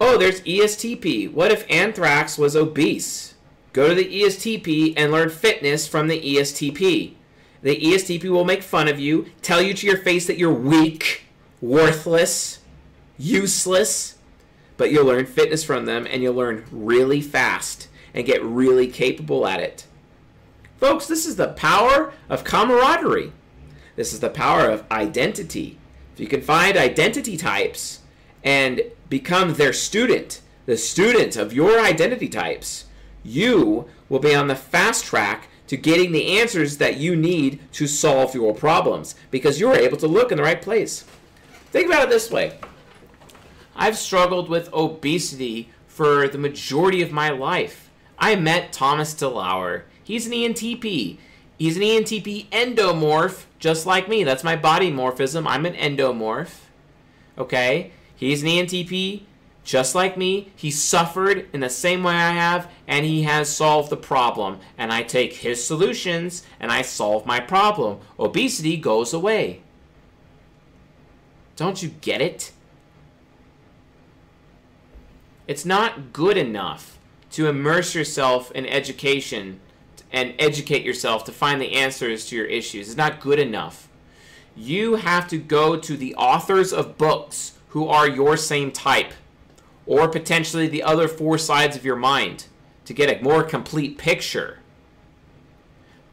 Oh, there's ESTP. What if Anthrax was obese? Go to the ESTP and learn fitness from the ESTP. The ESTP will make fun of you, tell you to your face that you're weak, worthless, useless, but you'll learn fitness from them and you'll learn really fast and get really capable at it. Folks, this is the power of camaraderie. This is the power of identity. If you can find identity types and become their student, the student of your identity types, you will be on the fast track to getting the answers that you need to solve your problems because you're able to look in the right place. Think about it this way I've struggled with obesity for the majority of my life. I met Thomas DeLauer. He's an ENTP. He's an ENTP endomorph, just like me. That's my body morphism. I'm an endomorph. Okay? He's an ENTP, just like me. He suffered in the same way I have, and he has solved the problem. And I take his solutions and I solve my problem. Obesity goes away. Don't you get it? It's not good enough to immerse yourself in education and educate yourself to find the answers to your issues. It's not good enough. You have to go to the authors of books who are your same type, or potentially the other four sides of your mind to get a more complete picture.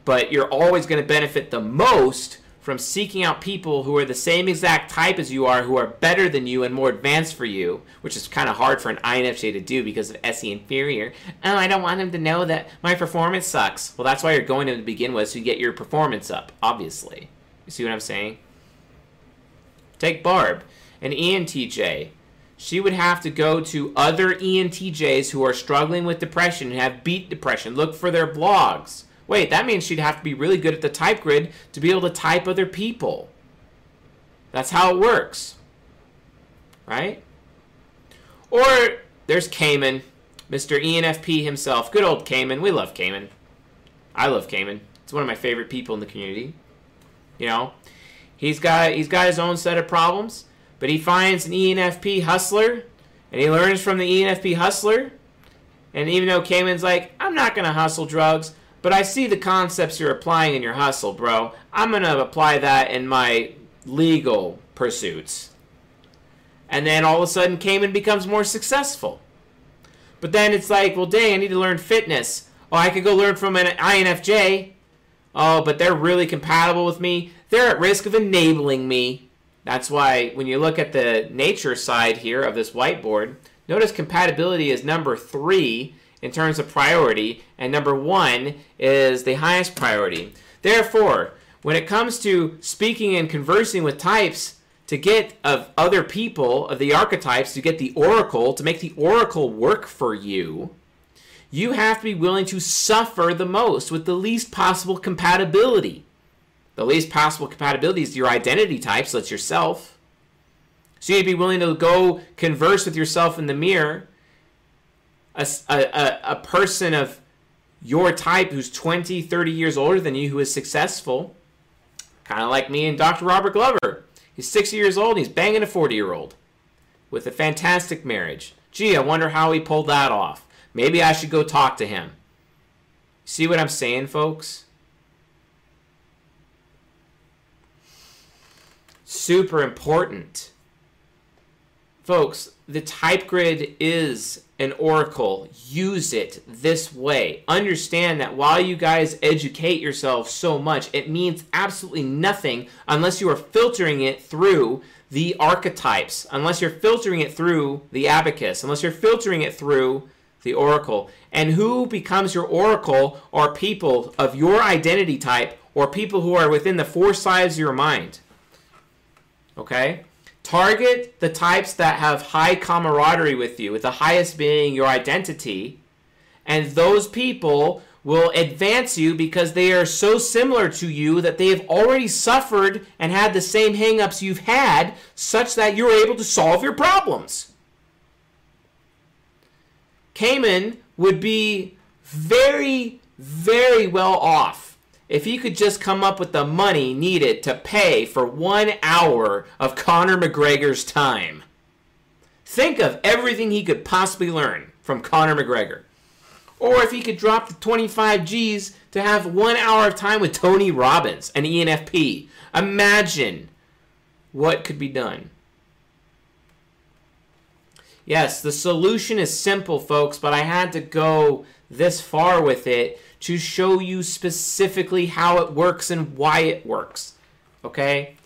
But you're always going to benefit the most from seeking out people who are the same exact type as you are, who are better than you and more advanced for you, which is kind of hard for an INFJ to do because of SE inferior. Oh, I don't want him to know that my performance sucks. Well, that's why you're going to begin with, so you get your performance up, obviously. You see what I'm saying? Take Barb, an ENTJ. She would have to go to other ENTJs who are struggling with depression and have beat depression, look for their blogs Wait, that means she'd have to be really good at the type grid to be able to type other people. That's how it works. Right? Or there's Cayman, Mr. ENFP himself. Good old Cayman. We love Cayman. I love Cayman. It's one of my favorite people in the community. You know, he's got he's got his own set of problems, but he finds an ENFP hustler, and he learns from the ENFP hustler, And even though Cayman's like, I'm not going to hustle drugs, but I see the concepts you're applying in your hustle, bro. I'm going to apply that in my legal pursuits. And then all of a sudden, Cayman becomes more successful. But then it's like, well, dang, I need to learn fitness. Oh, I could go learn from an INFJ. Oh, but they're really compatible with me. They're at risk of enabling me. That's why when you look at the nature side here of this whiteboard, notice compatibility is number three in terms of priority, and number one is the highest priority. Therefore, when it comes to speaking and conversing with types, to get of other people, of the archetypes, to get the oracle, to make the oracle work for you, you have to be willing to suffer the most with the least possible compatibility. The least possible compatibility is your identity type, so it's yourself. So you'd be willing to go converse with yourself in the mirror. A, a, a person of your type who's 20, 30 years older than you who is successful, kind of like me and Dr. Robert Glover. He's 60 years old he's banging a 40 year old with a fantastic marriage. Gee, I wonder how he pulled that off. Maybe I should go talk to him. See what I'm saying, folks? Super important. Folks, the type grid is an oracle. Use it this way. Understand that while you guys educate yourself so much, it means absolutely nothing unless you are filtering it through the archetypes, unless you're filtering it through the abacus, unless you're filtering it through the oracle. And who becomes your oracle are people of your identity type or people who are within the four sides of your mind. Okay? Target the types that have high camaraderie with you, with the highest being your identity, and those people will advance you because they are so similar to you that they have already suffered and had the same hangups you've had, such that you're able to solve your problems. Cayman would be very, very well off if he could just come up with the money needed to pay for one hour of Conor McGregor's time. Think of everything he could possibly learn from Conor McGregor. Or if he could drop the 25 G's to have one hour of time with Tony Robbins, an ENFP. Imagine what could be done. Yes, the solution is simple, folks, but I had to go this far with it to show you specifically how it works and why it works. Okay?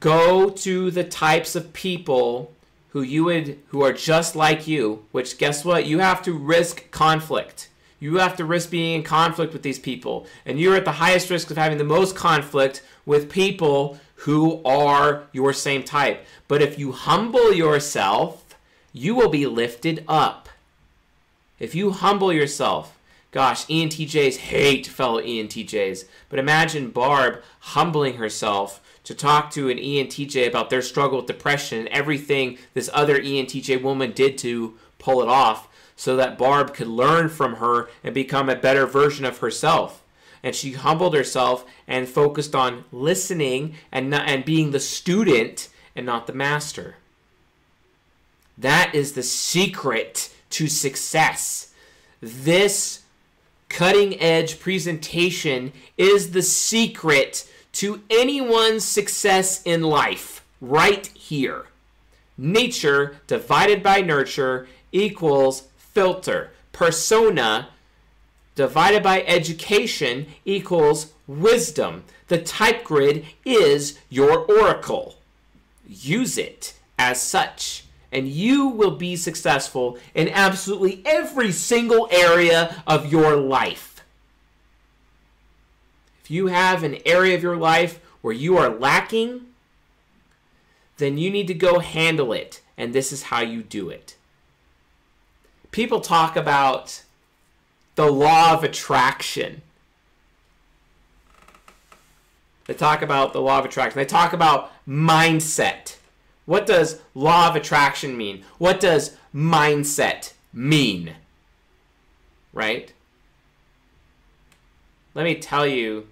Go to the types of people who you would who are just like you, which guess what? You have to risk conflict. You have to risk being in conflict with these people. And you're at the highest risk of having the most conflict with people who are your same type. But if you humble yourself, you will be lifted up. If you humble yourself, gosh, ENTJs hate fellow ENTJs, but imagine Barb humbling herself to talk to an ENTJ about their struggle with depression and everything this other ENTJ woman did to pull it off so that Barb could learn from her and become a better version of herself. And she humbled herself and focused on listening and not, and being the student and not the master. That is the secret to success. This cutting edge presentation is the secret to anyone's success in life right here. Nature divided by nurture equals filter. Persona divided by education equals wisdom. The type grid is your oracle. Use it as such and you will be successful in absolutely every single area of your life. If you have an area of your life where you are lacking, then you need to go handle it, and this is how you do it. People talk about the law of attraction. They talk about the law of attraction. They talk about mindset. What does law of attraction mean? What does mindset mean? Right? Let me tell you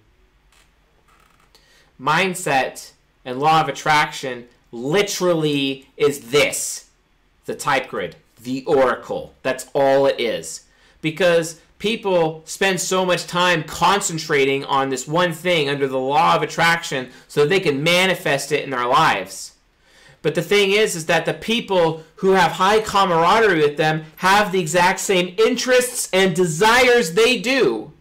mindset and law of attraction literally is this the type grid. the oracle. That's all it is. Because people spend so much time concentrating on this one thing under the law of attraction so they can manifest it in their lives. But the thing is, is that the people who have high camaraderie with them have the exact same interests and desires they do.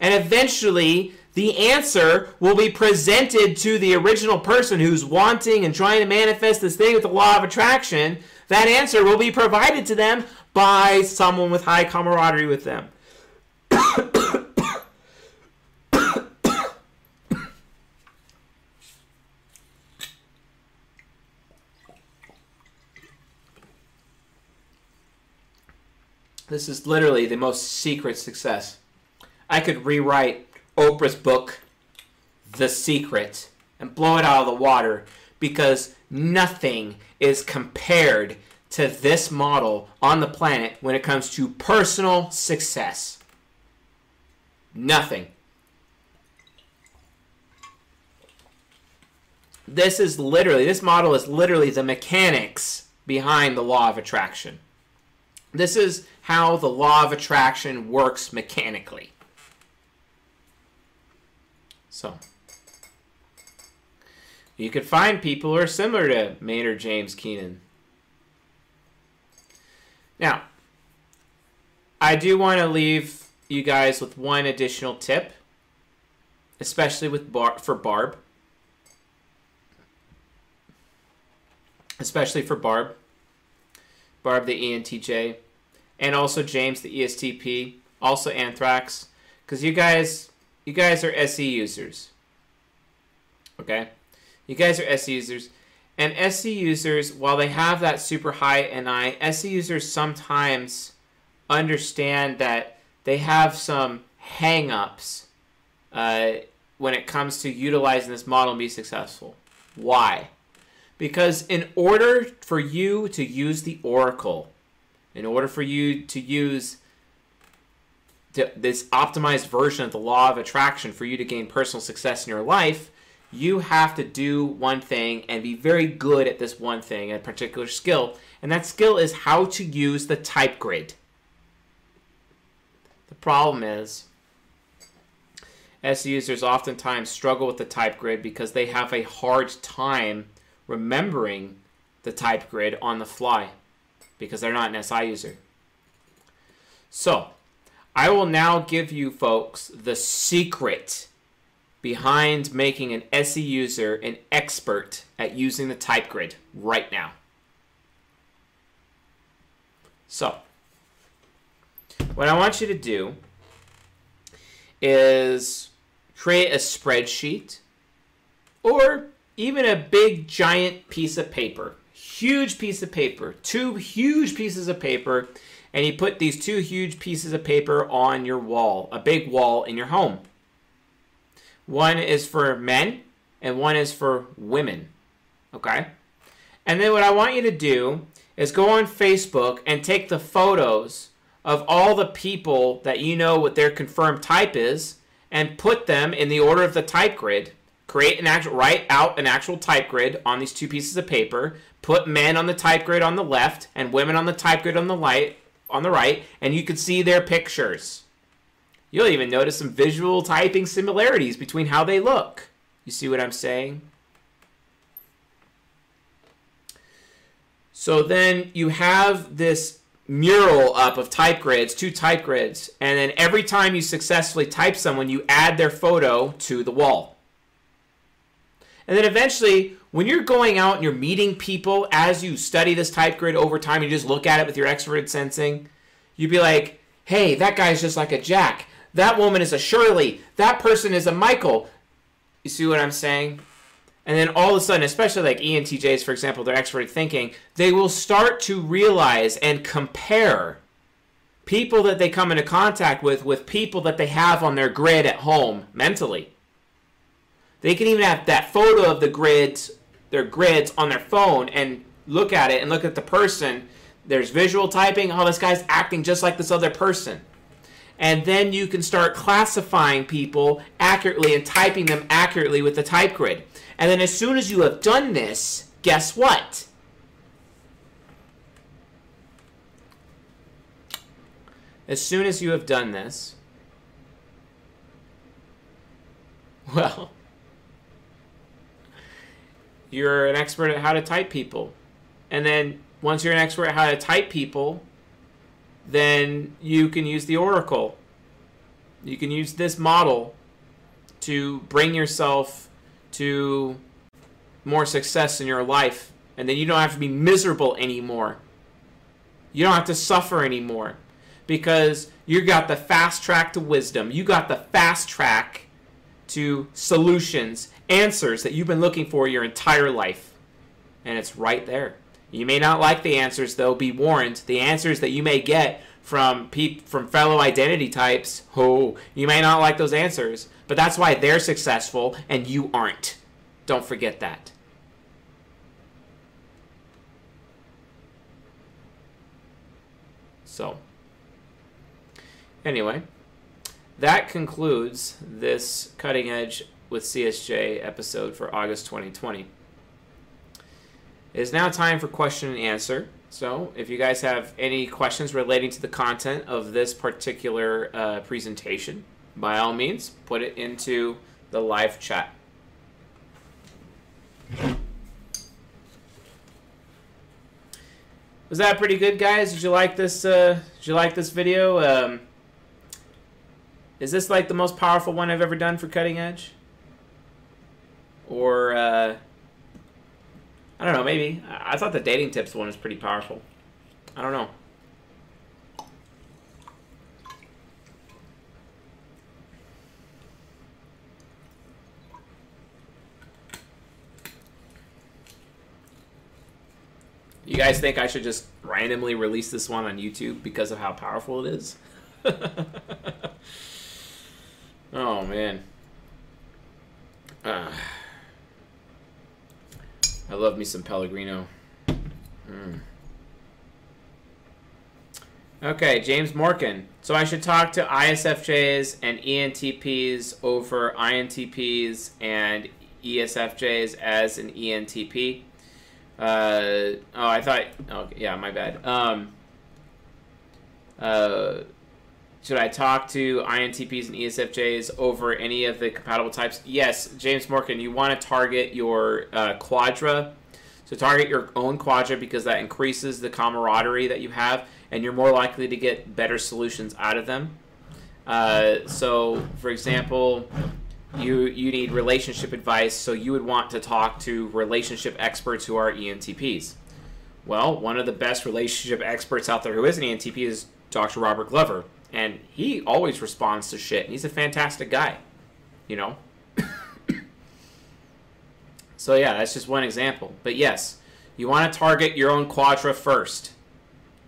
And eventually, the answer will be presented to the original person who's wanting and trying to manifest this thing with the law of attraction. That answer will be provided to them by someone with high camaraderie with them. This is literally the most secret success. I could rewrite Oprah's book, The Secret, and blow it out of the water because nothing is compared to this model on the planet when it comes to personal success. Nothing. This is literally, this model is literally the mechanics behind the law of attraction. This is how the law of attraction works mechanically. So, you could find people who are similar to Maynard James Keenan. Now, I do want to leave you guys with one additional tip, especially with Bar- for Barb. Especially for Barb. Barb the ENTJ and also James the ESTP, also Anthrax, because you guys, you guys are SE users. Okay, you guys are SE users, and SE users, while they have that super high NI, SE users sometimes understand that they have some hangups uh, when it comes to utilizing this model and be successful. Why? Because in order for you to use the Oracle in order for you to use this optimized version of the law of attraction for you to gain personal success in your life, you have to do one thing and be very good at this one thing, a particular skill. And that skill is how to use the type grid. The problem is, S users oftentimes struggle with the type grid because they have a hard time remembering the type grid on the fly because they're not an SI user. So, I will now give you folks the secret behind making an SE user an expert at using the type grid right now. So, what I want you to do is create a spreadsheet or even a big giant piece of paper huge piece of paper, two huge pieces of paper, and you put these two huge pieces of paper on your wall, a big wall in your home. One is for men and one is for women. Okay? And then what I want you to do is go on Facebook and take the photos of all the people that you know what their confirmed type is and put them in the order of the type grid. Create an actual write out an actual type grid on these two pieces of paper put men on the type grid on the left and women on the type grid on the light on the right, and you can see their pictures. You'll even notice some visual typing similarities between how they look. You see what I'm saying? So then you have this mural up of type grids, two type grids, and then every time you successfully type someone, you add their photo to the wall. And then eventually, when you're going out and you're meeting people as you study this type grid over time, you just look at it with your extroverted sensing, you'd be like, hey, that guy's just like a Jack. That woman is a Shirley. That person is a Michael. You see what I'm saying? And then all of a sudden, especially like ENTJs, for example, their extroverted thinking, they will start to realize and compare people that they come into contact with with people that they have on their grid at home mentally. They can even have that photo of the grids their grids on their phone and look at it and look at the person. There's visual typing. Oh, this guy's acting just like this other person. And then you can start classifying people accurately and typing them accurately with the type grid. And then as soon as you have done this, guess what? as soon as you have done this, well, you're an expert at how to type people. And then once you're an expert at how to type people, then you can use the Oracle. You can use this model to bring yourself to more success in your life. And then you don't have to be miserable anymore. You don't have to suffer anymore. Because you got the fast track to wisdom. You got the fast track to solutions, answers that you've been looking for your entire life. And it's right there. You may not like the answers, though. Be warned. The answers that you may get from pe- from fellow identity types, oh, you may not like those answers, but that's why they're successful and you aren't. Don't forget that. So, anyway, that concludes this cutting edge with CSJ episode for August 2020. It is now time for question and answer. So, if you guys have any questions relating to the content of this particular uh, presentation, by all means, put it into the live chat. Was that pretty good, guys? Did you like this? Uh, did you like this video? Um, is this like the most powerful one I've ever done for cutting edge? Or uh, I don't know, maybe. I thought the dating tips one was pretty powerful. I don't know. You guys think I should just randomly release this one on YouTube because of how powerful it is? oh, man. Uh. I love me some Pellegrino. Mm. Okay, James Morgan. So I should talk to ISFJs and ENTPs over INTPs and ESFJs as an ENTP. Uh, oh, I thought. Oh, yeah, my bad. Um, uh, should I talk to INTPs and ESFJs over any of the compatible types? Yes, James Morgan, you want to target your uh, Quadra. So target your own Quadra because that increases the camaraderie that you have, and you're more likely to get better solutions out of them. Uh, so, for example, you you need relationship advice, so you would want to talk to relationship experts who are ENTPs. Well, one of the best relationship experts out there who is an ENTP is Dr. Robert Glover and he always responds to shit. And he's a fantastic guy, you know. so yeah, that's just one example. But yes, you want to target your own quadra first.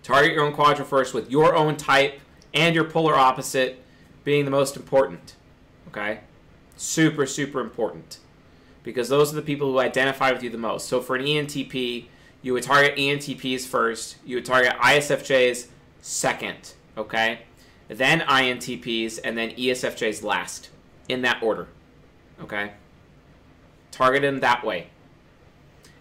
Target your own quadra first with your own type and your polar opposite being the most important. Okay, super super important because those are the people who identify with you the most. So for an ENTP, you would target ENTPs first. You would target ISFJs second. Okay then INTPs, and then ESFJs last, in that order. Okay? Target them that way.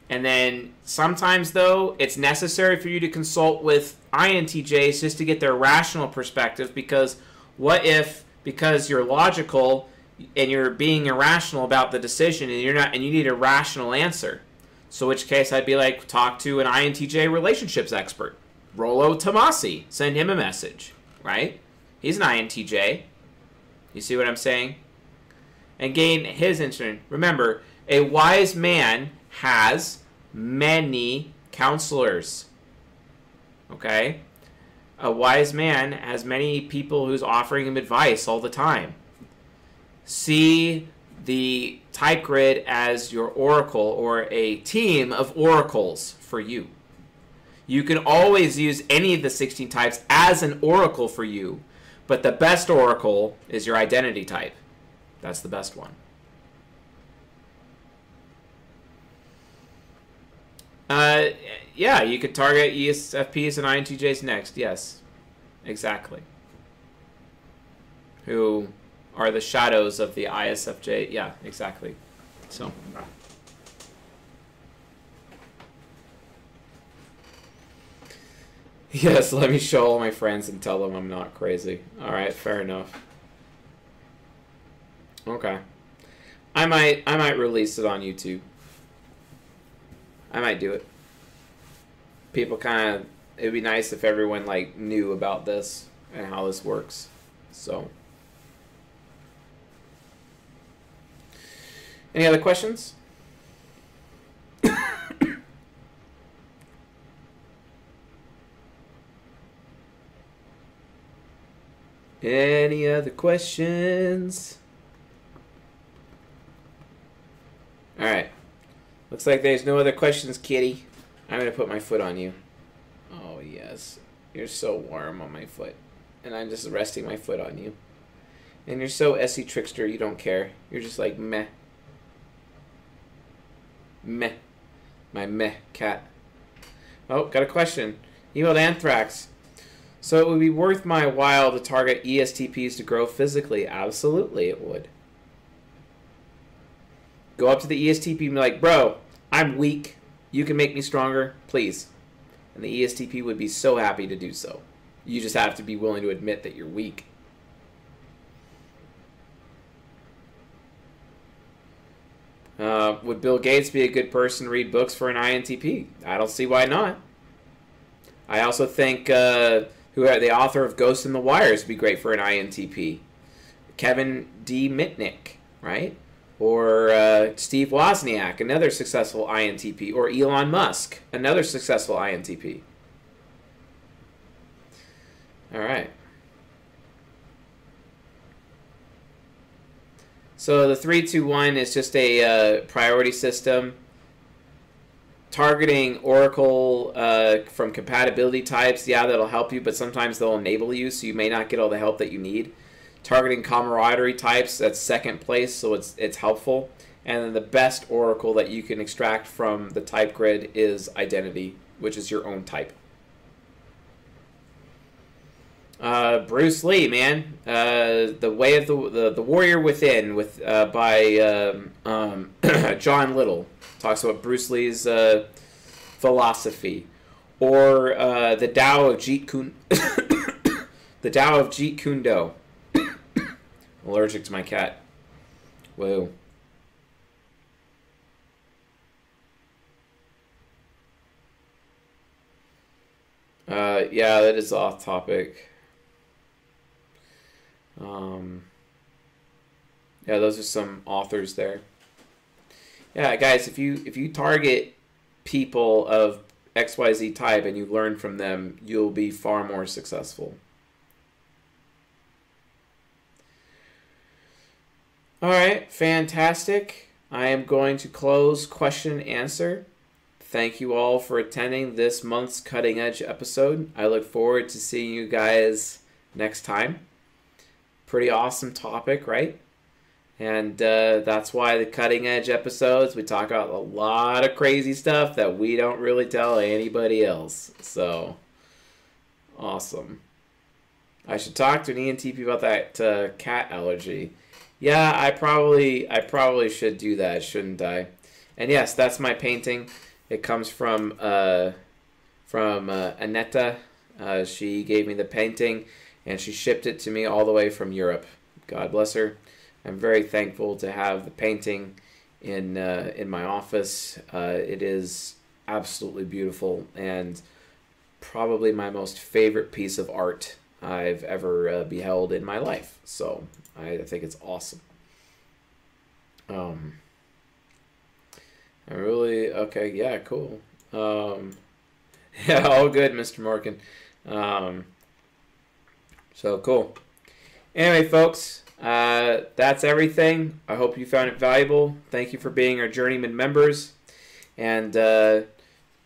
And then sometimes, though, it's necessary for you to consult with INTJs just to get their rational perspective because what if, because you're logical and you're being irrational about the decision and you're not and you need a rational answer. So which case I'd be like talk to an INTJ relationships expert. Rollo Tomassi. Send him a message, right? He's an INTJ. You see what I'm saying? And gain his instrument. Remember, a wise man has many counselors. Okay? A wise man has many people who's offering him advice all the time. See the type grid as your oracle or a team of oracles for you. You can always use any of the 16 types as an oracle for you but the best oracle is your identity type. That's the best one. Uh, yeah, you could target ESFPs and INTJs next. Yes, exactly. Who are the shadows of the ISFJ? Yeah, exactly. So. Yes, let me show all my friends and tell them I'm not crazy. Alright, fair enough. Okay. I might I might release it on YouTube. I might do it. People kind of it'd be nice if everyone like knew about this and how this works. So Any other questions? Any other questions? Alright. Looks like there's no other questions, kitty. I'm going to put my foot on you. Oh, yes. You're so warm on my foot. And I'm just resting my foot on you. And you're so SE Trickster, you don't care. You're just like, meh. Meh. My meh cat. Oh, got a question. Emailed Anthrax. So it would be worth my while to target ESTPs to grow physically. Absolutely, it would. Go up to the ESTP and be like, bro, I'm weak. You can make me stronger, please. And the ESTP would be so happy to do so. You just have to be willing to admit that you're weak. Uh, would Bill Gates be a good person to read books for an INTP? I don't see why not. I also think uh, who are the author of Ghost in the Wires would be great for an INTP. Kevin D. Mitnick, right? Or uh, Steve Wozniak, another successful INTP. Or Elon Musk, another successful INTP. All right. So the 321 is just a uh, priority system targeting Oracle uh, from compatibility types, yeah, that'll help you, but sometimes they'll enable you, so you may not get all the help that you need. Targeting camaraderie types, that's second place, so it's it's helpful. And then the best Oracle that you can extract from the type grid is identity, which is your own type. Uh, Bruce Lee, man, uh, the way of the, the the warrior within, with uh, by um, um, John Little talks about Bruce Lee's uh, philosophy, or uh, the Tao of Jeet Kune, the Tao of Jeet Kune Do. allergic to my cat. Whoa. Uh, yeah, that is off topic. Um, yeah, those are some authors there. Yeah, guys, if you if you target people of XYZ type and you learn from them, you'll be far more successful. All right, fantastic. I am going to close question and answer. Thank you all for attending this month's Cutting Edge episode. I look forward to seeing you guys next time. Pretty awesome topic, right? And uh, that's why the cutting edge episodes, we talk about a lot of crazy stuff that we don't really tell anybody else. So, awesome. I should talk to an ENTP about that uh, cat allergy. Yeah, I probably I probably should do that, shouldn't I? And yes, that's my painting. It comes from uh, from uh, Aneta. Uh, she gave me the painting, and she shipped it to me all the way from Europe. God bless her. I'm very thankful to have the painting in uh, in my office. Uh, it is absolutely beautiful and probably my most favorite piece of art I've ever uh, beheld in my life. So I, think it's awesome. Um, I really okay. Yeah, cool. Um, yeah, all good, Mr. Morgan. Um, so cool. Anyway, folks. Uh, that's everything. I hope you found it valuable. Thank you for being our journeyman members. And uh,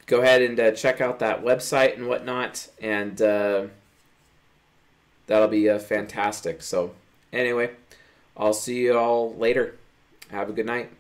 go ahead and uh, check out that website and whatnot. And uh, that'll be uh, fantastic. So, anyway, I'll see you all later. Have a good night.